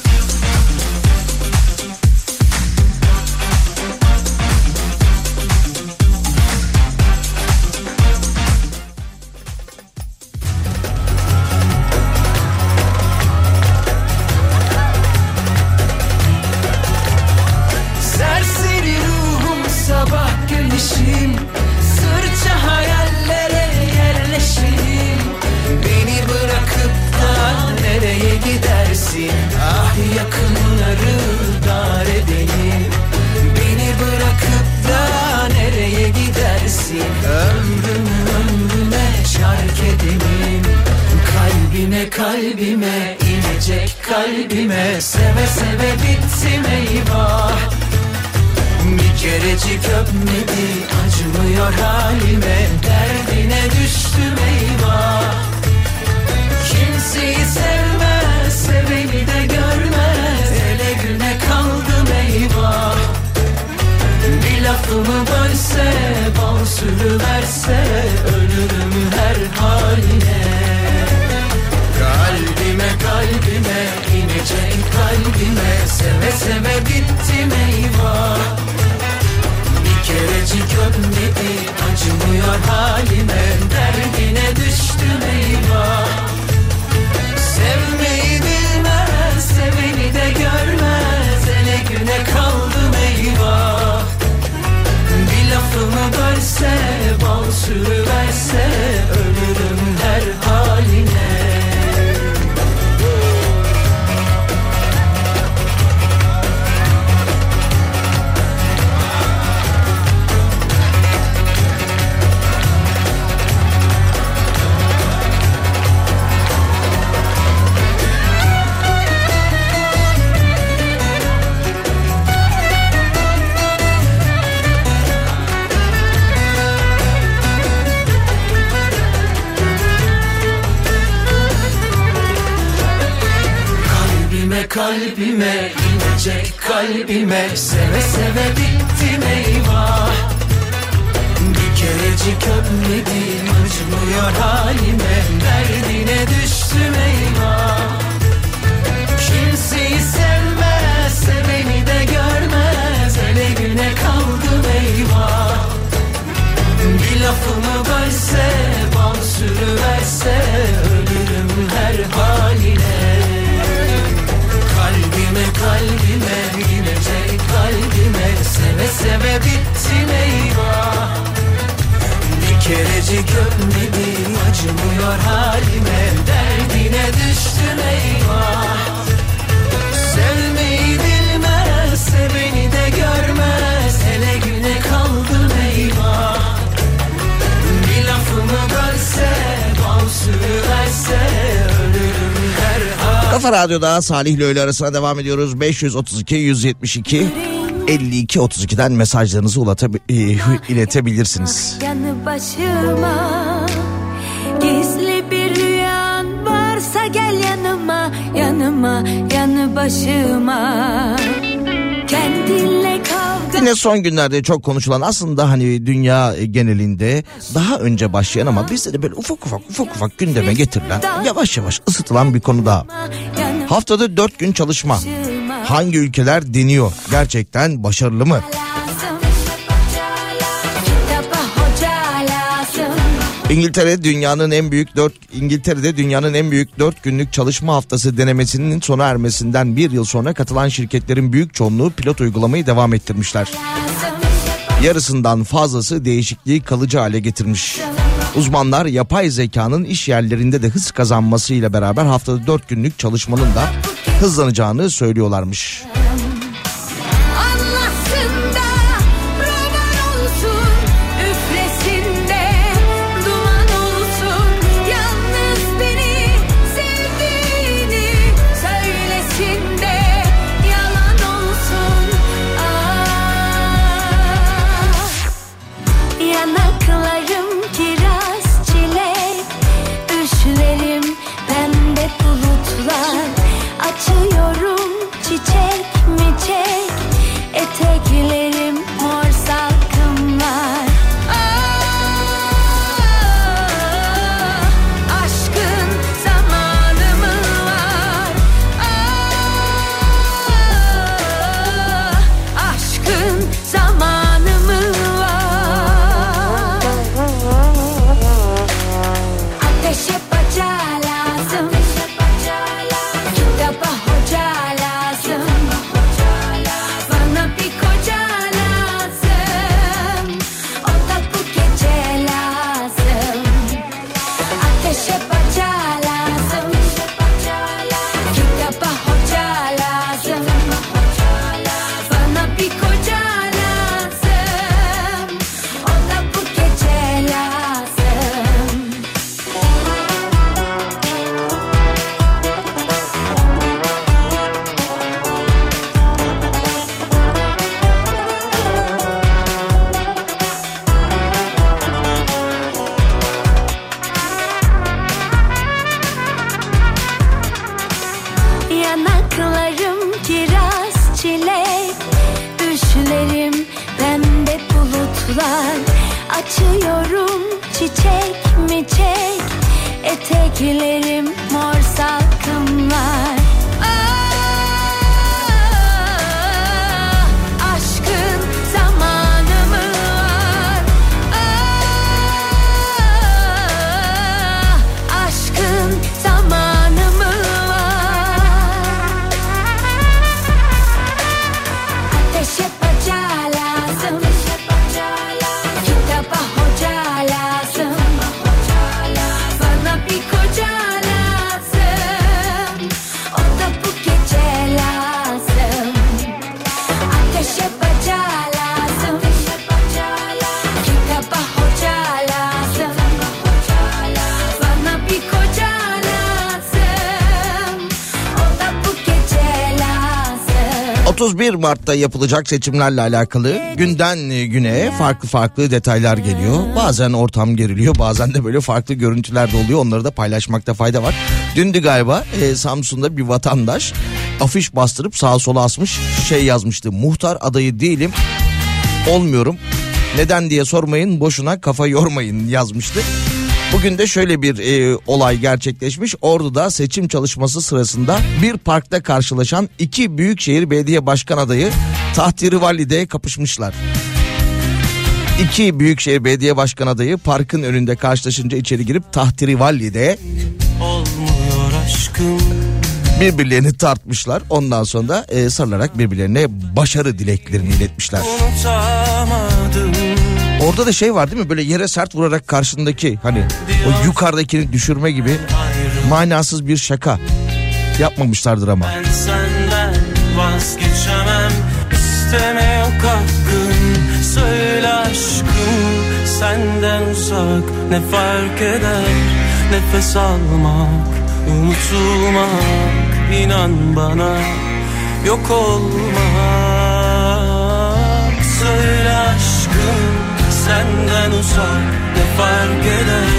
Halime acımıyor halime kalbime inecek kalbime Seve seve bittim eyvah. Bir kerecik öpmedim acımıyor halime Derdine düştüm eyvah. Kimseyi sevmezse beni de görmez Ele güne kaldım eyvah. Bir lafımı bölse bal sürüverse Ölürüm her an. kalbime inecek kalbime Seve seve bittin eyvah. Bir kerecik ölmedi acımıyor halime Derdine düştüm eyvah. Sevmeyi bilmezse beni de görmez Hele güne kaldım eyvah. Bir lafımı görse bal sürüverse Kafa Radyo'da Salih ile öğle arasına devam ediyoruz. 532 172 52 32'den mesajlarınızı ulatabi- e, iletebilirsiniz. Başıma Gizli bir rüyan varsa gel yanıma Yanıma yanı başıma Yine son günlerde çok konuşulan aslında hani dünya genelinde daha önce başlayan ama bizde de böyle ufak ufak ufak ufak gündeme getirilen yavaş yavaş ısıtılan bir konu daha. Haftada 4 gün çalışma. Hangi ülkeler deniyor? Gerçekten başarılı mı? İngiltere dünyanın en büyük 4 İngiltere'de dünyanın en büyük 4 günlük çalışma haftası denemesinin sona ermesinden bir yıl sonra katılan şirketlerin büyük çoğunluğu pilot uygulamayı devam ettirmişler. Yarısından fazlası değişikliği kalıcı hale getirmiş. Uzmanlar yapay zekanın iş yerlerinde de hız kazanmasıyla beraber haftada 4 günlük çalışmanın da hızlanacağını söylüyorlarmış. Anlatsın Mart'ta yapılacak seçimlerle alakalı günden güne farklı farklı detaylar geliyor. Bazen ortam geriliyor bazen de böyle farklı görüntüler de oluyor. Onları da paylaşmakta fayda var. Dündü galiba e, Samsun'da bir vatandaş afiş bastırıp sağa sola asmış şey yazmıştı. Muhtar adayı değilim olmuyorum. Neden diye sormayın boşuna kafa yormayın yazmıştı. Bugün de şöyle bir e, olay gerçekleşmiş. Ordu'da seçim çalışması sırasında bir parkta karşılaşan iki büyükşehir belediye başkan adayı Tahtirivalli'de kapışmışlar. İki büyükşehir belediye başkan adayı parkın önünde karşılaşınca içeri girip Tahtirivalli'de birbirlerini tartmışlar. Ondan sonra e, sarılarak birbirlerine başarı dileklerini iletmişler. Unutamadım. Orada da şey var değil mi? Böyle yere sert vurarak karşındaki hani o yukarıdakini düşürme gibi manasız bir şaka yapmamışlardır ama. Ben senden vazgeçemem. İsteme yok hakkın. Söyle aşkım senden uzak. Ne fark eder? Nefes almak unutulmak. İnan bana yok olmak. Söyle aşkım senden uzak ne fark eder?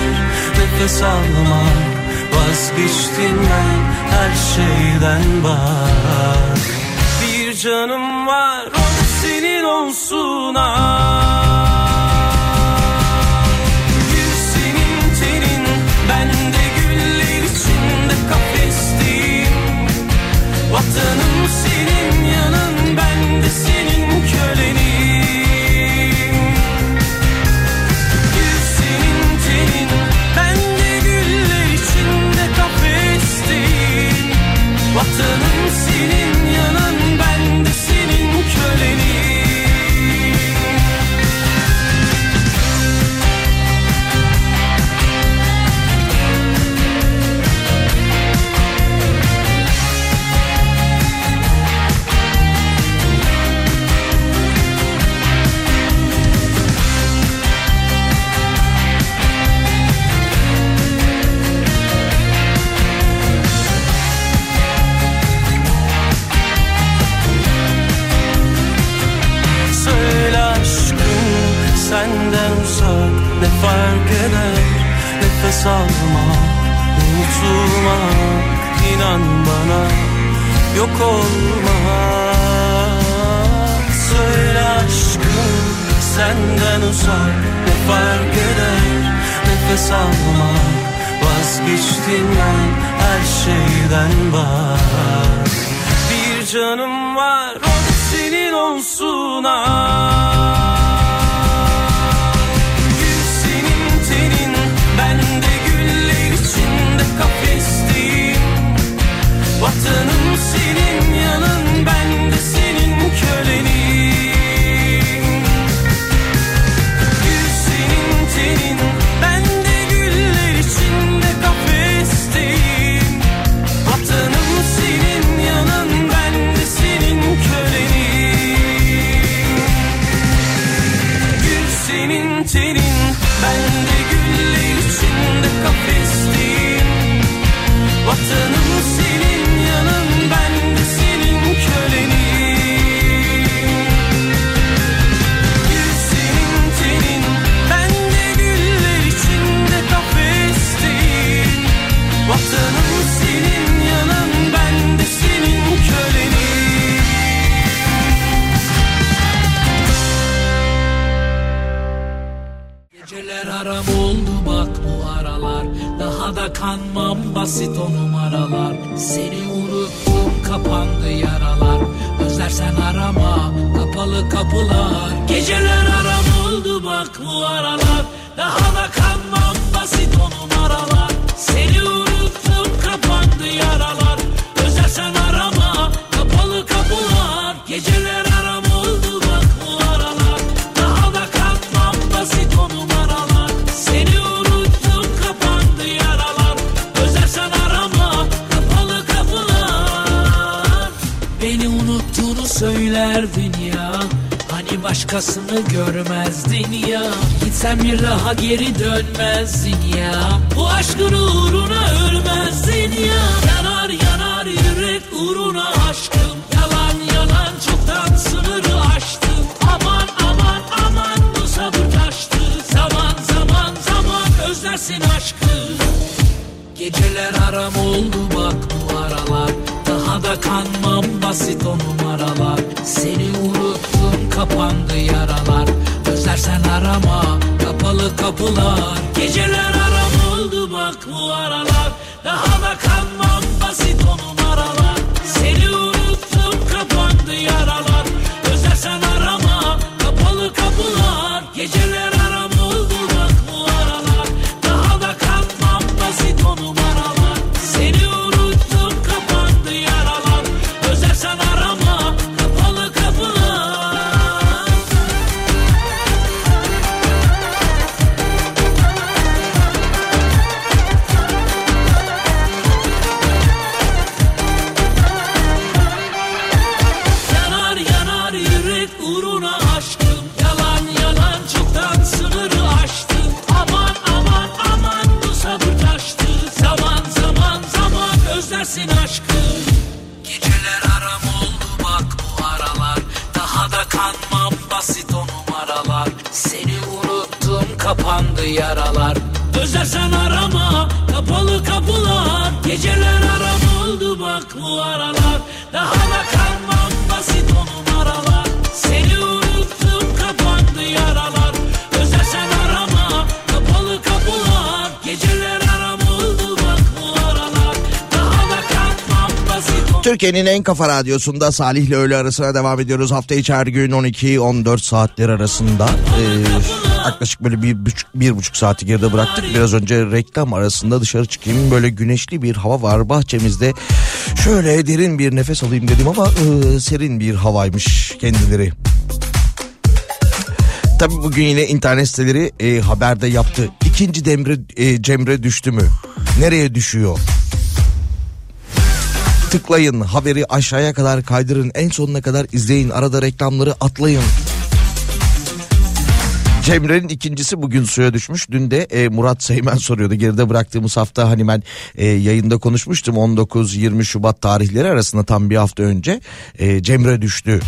Nefes almak vazgeçtim ben her şeyden bak. Bir canım var o senin olsun ah Gül senin tenin ben güller içinde kafesteyim. Vatanım senin yanın ben de senin. senden uzak ne fark eder? Nefes almak, unutulmak inan bana yok olmak Söyle aşkım senden uzak ne fark eder? Nefes almak vazgeçtim ben her şeyden bak. Bir canım var o senin olsun ah Vatanım senin yanın. Türkiye'nin en kafa radyosunda Salih ile öğle arasına devam ediyoruz. Hafta içi her gün 12-14 saatler arasında. Ee, yaklaşık böyle bir buçuk, bir buçuk saati geride bıraktık. Biraz önce reklam arasında dışarı çıkayım. Böyle güneşli bir hava var bahçemizde. Şöyle derin bir nefes alayım dedim ama e, serin bir havaymış kendileri. Tabii bugün yine internet siteleri e, haberde yaptı. İkinci demre, e, Cemre düştü mü? Nereye düşüyor? Tıklayın haberi aşağıya kadar kaydırın en sonuna kadar izleyin arada reklamları atlayın. Cemre'nin ikincisi bugün suya düşmüş. Dün de e, Murat Seymen soruyordu. Geride bıraktığımız hafta hani ben e, yayında konuşmuştum. 19-20 Şubat tarihleri arasında tam bir hafta önce e, Cemre düştü.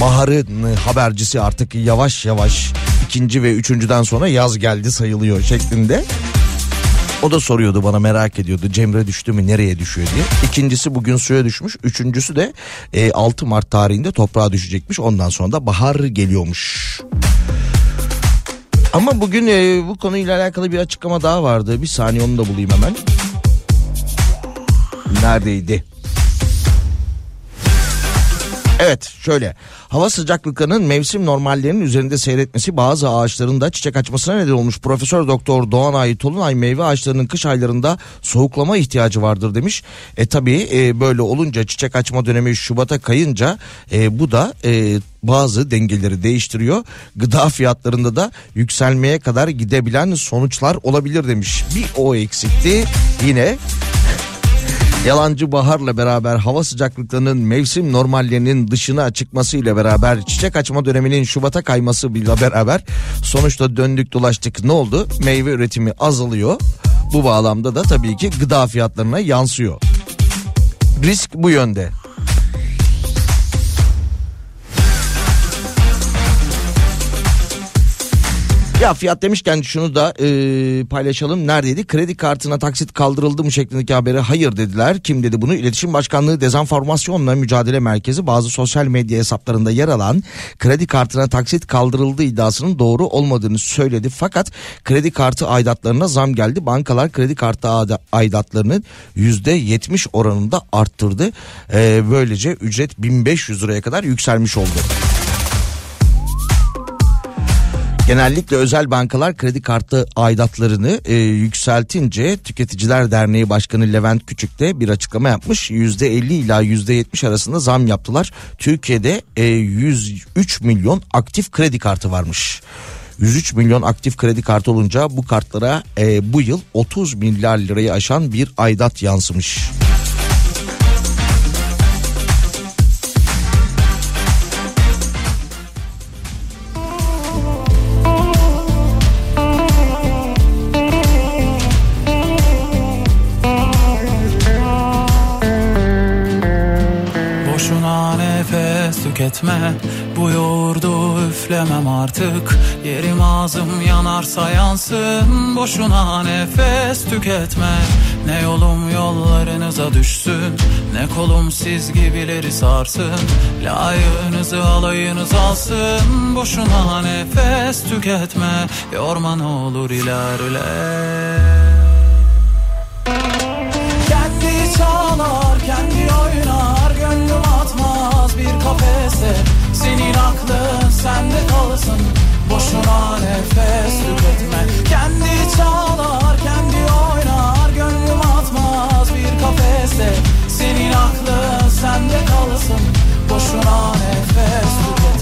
Bahar'ın habercisi artık yavaş yavaş ikinci ve üçüncüden sonra yaz geldi sayılıyor şeklinde. O da soruyordu bana merak ediyordu Cemre düştü mü nereye düşüyor diye. İkincisi bugün suya düşmüş. Üçüncüsü de e, 6 Mart tarihinde toprağa düşecekmiş. Ondan sonra da bahar geliyormuş. Ama bugün e, bu konuyla alakalı bir açıklama daha vardı. Bir saniye onu da bulayım hemen. Neredeydi? Evet şöyle hava sıcaklıklarının mevsim normallerinin üzerinde seyretmesi bazı ağaçların da çiçek açmasına neden olmuş. Profesör Doktor Doğanay Tolunay meyve ağaçlarının kış aylarında soğuklama ihtiyacı vardır demiş. E tabi böyle olunca çiçek açma dönemi Şubat'a kayınca e, bu da e, bazı dengeleri değiştiriyor. Gıda fiyatlarında da yükselmeye kadar gidebilen sonuçlar olabilir demiş. Bir o eksikti yine Yalancı baharla beraber hava sıcaklıklarının mevsim normallerinin dışına çıkmasıyla beraber çiçek açma döneminin Şubat'a kaymasıyla beraber sonuçta döndük dolaştık ne oldu? Meyve üretimi azalıyor. Bu bağlamda da tabii ki gıda fiyatlarına yansıyor. Risk bu yönde. Ya fiyat demişken şunu da e, paylaşalım. Neredeydi? Kredi kartına taksit kaldırıldı mı şeklindeki habere hayır dediler. Kim dedi bunu? İletişim Başkanlığı Dezenformasyonla Mücadele Merkezi bazı sosyal medya hesaplarında yer alan kredi kartına taksit kaldırıldı iddiasının doğru olmadığını söyledi. Fakat kredi kartı aidatlarına zam geldi. Bankalar kredi kartı aida- aidatlarını %70 oranında arttırdı. E, böylece ücret 1500 liraya kadar yükselmiş oldu. Genellikle özel bankalar kredi kartı aidatlarını e, yükseltince Tüketiciler Derneği Başkanı Levent Küçük de bir açıklama yapmış. %50 ila %70 arasında zam yaptılar. Türkiye'de e, 103 milyon aktif kredi kartı varmış. 103 milyon aktif kredi kartı olunca bu kartlara e, bu yıl 30 milyar lirayı aşan bir aidat yansımış. Boşuna tüketme Bu yoğurdu üflemem artık. Yerim ağzım yanarsa yansın Boşuna nefes tüketme. Ne yolum yollarınıza düşsün Ne kolum siz gibileri sarsın. Layığınızı alayınız alsın Boşuna nefes tüketme. Yorma ne olur ilerle kendi çalar, kendi oynar Gönlüm atmaz bir kafese. Senin aklın sende kalsın Boşuna nefes tüketme. Kendi çalar, kendi oynar Gönlüm atmaz bir kafese. Senin aklın sende kalsın Boşuna nefes tüketme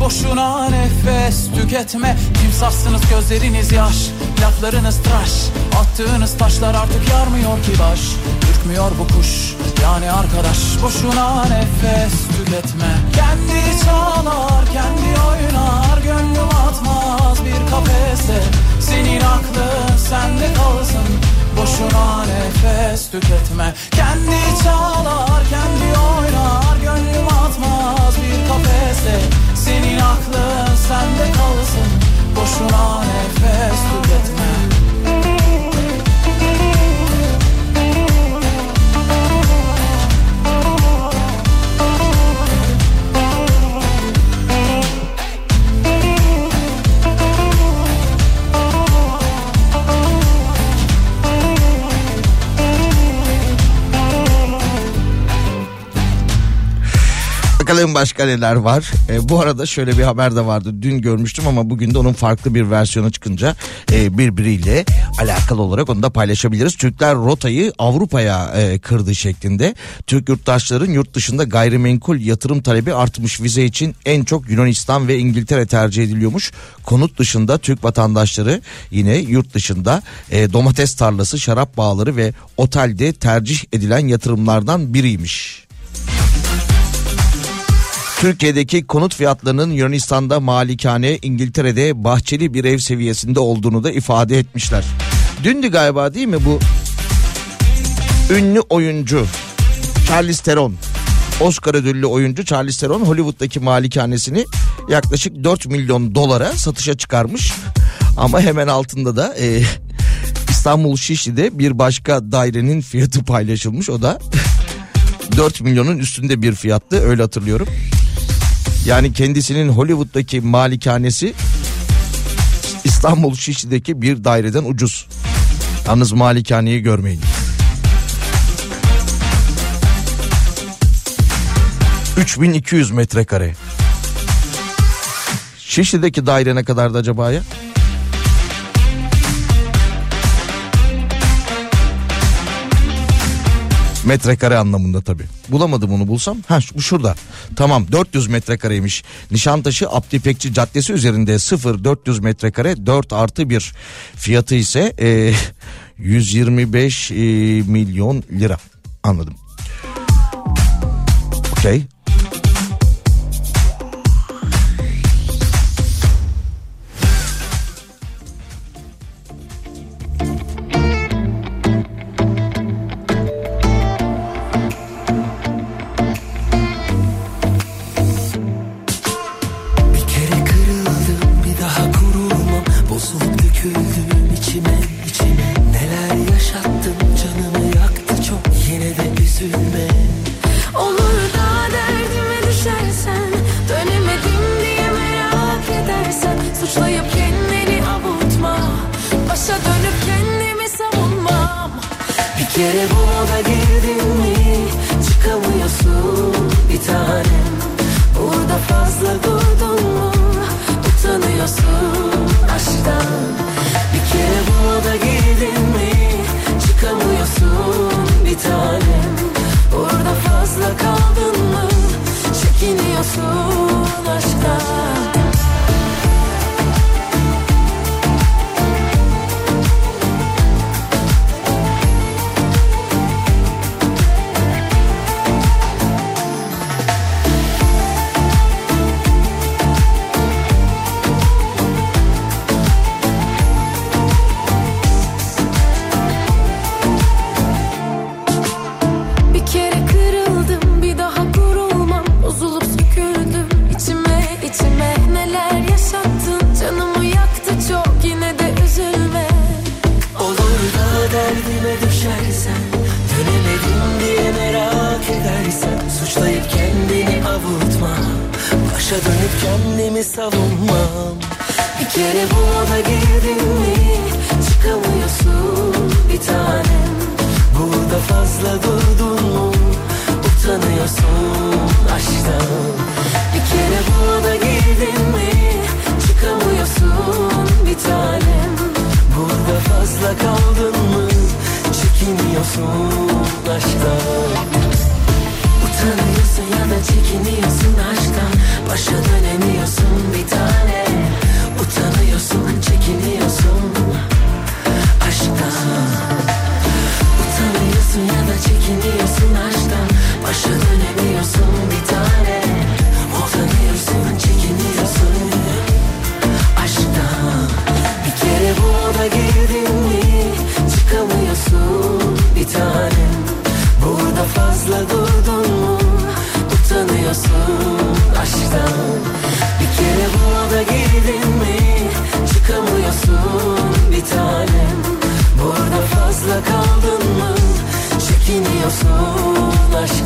Boşuna nefes tüketme. Timsahsınız gözleriniz yaş Laflarınız tıraş. Attığınız taşlar artık yarmıyor ki baş. Ürkmüyor bu kuş yani arkadaş. Boşuna nefes tüketme. Kendi çalar kendi oynar. Gönlüm atmaz bir kafese. Senin aklın sende kalsın. Boşuna nefes tüketme. Kendi çalar kendi oynar. Gönlüm atmaz bir kafese. Senin aklın sende kalsın. Boşuna nefes tüketme Bakalım başka neler var. E, bu arada şöyle bir haber de vardı. Dün görmüştüm ama bugün de onun farklı bir versiyonu çıkınca e, birbiriyle alakalı olarak onu da paylaşabiliriz. Türkler rotayı Avrupa'ya e, kırdı şeklinde. Türk yurttaşların yurt dışında gayrimenkul yatırım talebi artmış. Vize için en çok Yunanistan ve İngiltere tercih ediliyormuş. Konut dışında Türk vatandaşları yine yurt dışında e, domates tarlası, şarap bağları ve otelde tercih edilen yatırımlardan biriymiş. Türkiye'deki konut fiyatlarının Yunanistan'da malikane, İngiltere'de bahçeli bir ev seviyesinde olduğunu da ifade etmişler. Dündü galiba değil mi bu ünlü oyuncu Charlize Theron Oscar ödüllü oyuncu Charlize Theron Hollywood'daki malikanesini yaklaşık 4 milyon dolara satışa çıkarmış. Ama hemen altında da e, İstanbul Şişli'de bir başka dairenin fiyatı paylaşılmış. O da 4 milyonun üstünde bir fiyattı öyle hatırlıyorum. Yani kendisinin Hollywood'daki malikanesi İstanbul Şişli'deki bir daireden ucuz. Yalnız malikaneyi görmeyin. 3200 metrekare. Şişli'deki daire ne kadardı acaba ya? Metrekare anlamında tabi. Bulamadım onu bulsam. Ha bu şurada. Tamam 400 metrekareymiş. Nişantaşı Abdi Caddesi üzerinde 0 400 metrekare 4 artı 1 fiyatı ise e, 125 e, milyon lira. Anladım. Okey.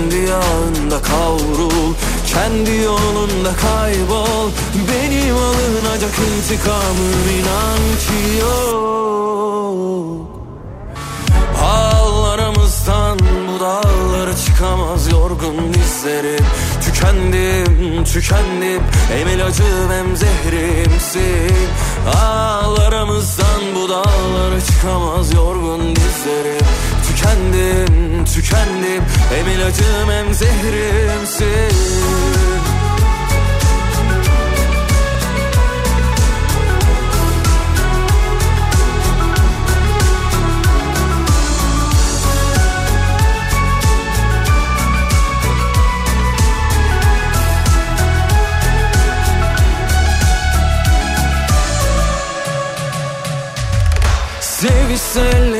kendi yağında kavrul Kendi yolunda kaybol. Benim alınacak intikamım inan ki yok. Ağlarımızdan bu dağlara çıkamaz yorgun dizlerim. Tükendim, tükendim Hem ilacım hem zehrimsin. Ağlarımızdan bu dağlara çıkamaz yorgun dizlerim Tükendim, tükendim. Hem ilacım hem zehrimsin. Sevişse ellerimiz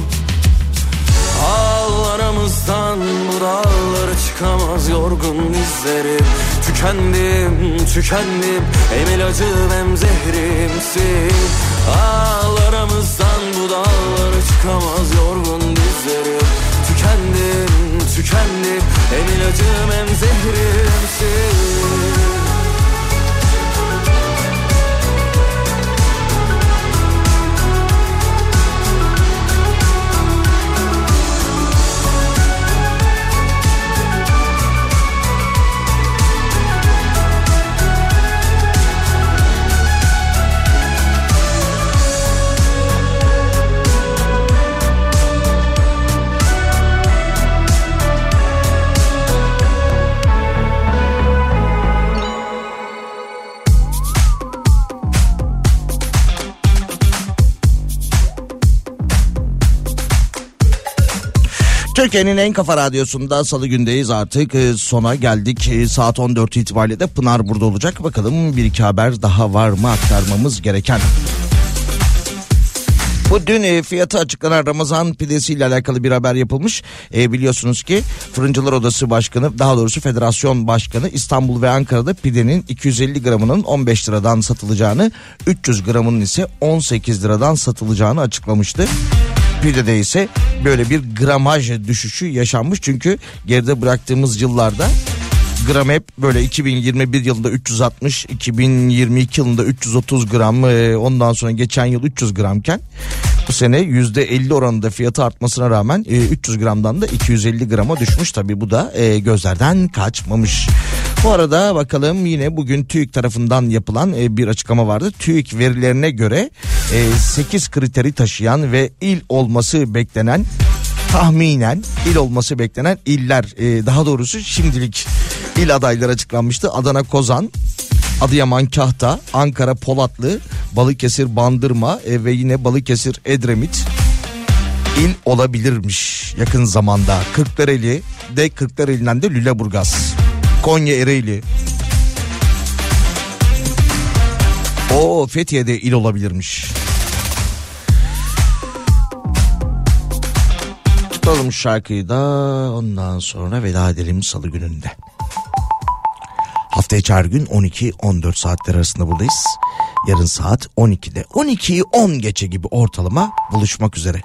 Ağlarımızdan bu dağlara çıkamaz yorgun dizlerim Tükendim, tükendim Hem ilacım hem zehrimsin Ağlarımızdan bu dağlara çıkamaz yorgun dizlerim Tükendim, tükendim Hem ilacım hem zehrimsin Türkiye'nin en kafa radyosunda salı gündeyiz artık Ee, sona geldik Ee, saat 14 itibariyle de Pınar burada olacak bakalım bir iki haber daha var mı aktarmamız gereken. Bu dün e, fiyatı açıklanan Ramazan pidesiyle alakalı bir haber yapılmış. E, biliyorsunuz ki Fırıncılar Odası Başkanı daha doğrusu Federasyon Başkanı İstanbul ve Ankara'da pidenin 250 gramının 15 liradan satılacağını 300 gramının ise 18 liradan satılacağını açıklamıştı. Pidede ise böyle bir gramaj düşüşü yaşanmış çünkü geride bıraktığımız yıllarda gram hep böyle 2021 yılında 360, 2022 yılında 330 gram, e, ondan sonra geçen yıl 300 gramken bu sene %50 oranında fiyatı artmasına rağmen e, 300 gramdan da 250 grama düşmüş. Tabii bu da e, gözlerden kaçmamış. Bu arada bakalım yine bugün TÜİK tarafından yapılan e, bir açıklama vardı. TÜİK verilerine göre e, 8 kriteri taşıyan ve il olması beklenen tahminen il olması beklenen iller e, daha doğrusu şimdilik il adayları açıklanmıştı. Adana Kozan, Adıyaman Kahta, Ankara Polatlı, Balıkesir Bandırma ve yine Balıkesir Edremit il olabilirmiş yakın zamanda. Kırklareli de Kırklareli'nden de Lüleburgaz. Konya Ereğli. O Fethiye'de il olabilirmiş. Tutalım şarkıyı da ondan sonra veda edelim salı gününde. Hafta içi gün 12-14 saatler arasında buradayız. Yarın saat 12'de 12'yi 10 geçe gibi ortalama buluşmak üzere.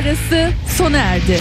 arası sona erdi.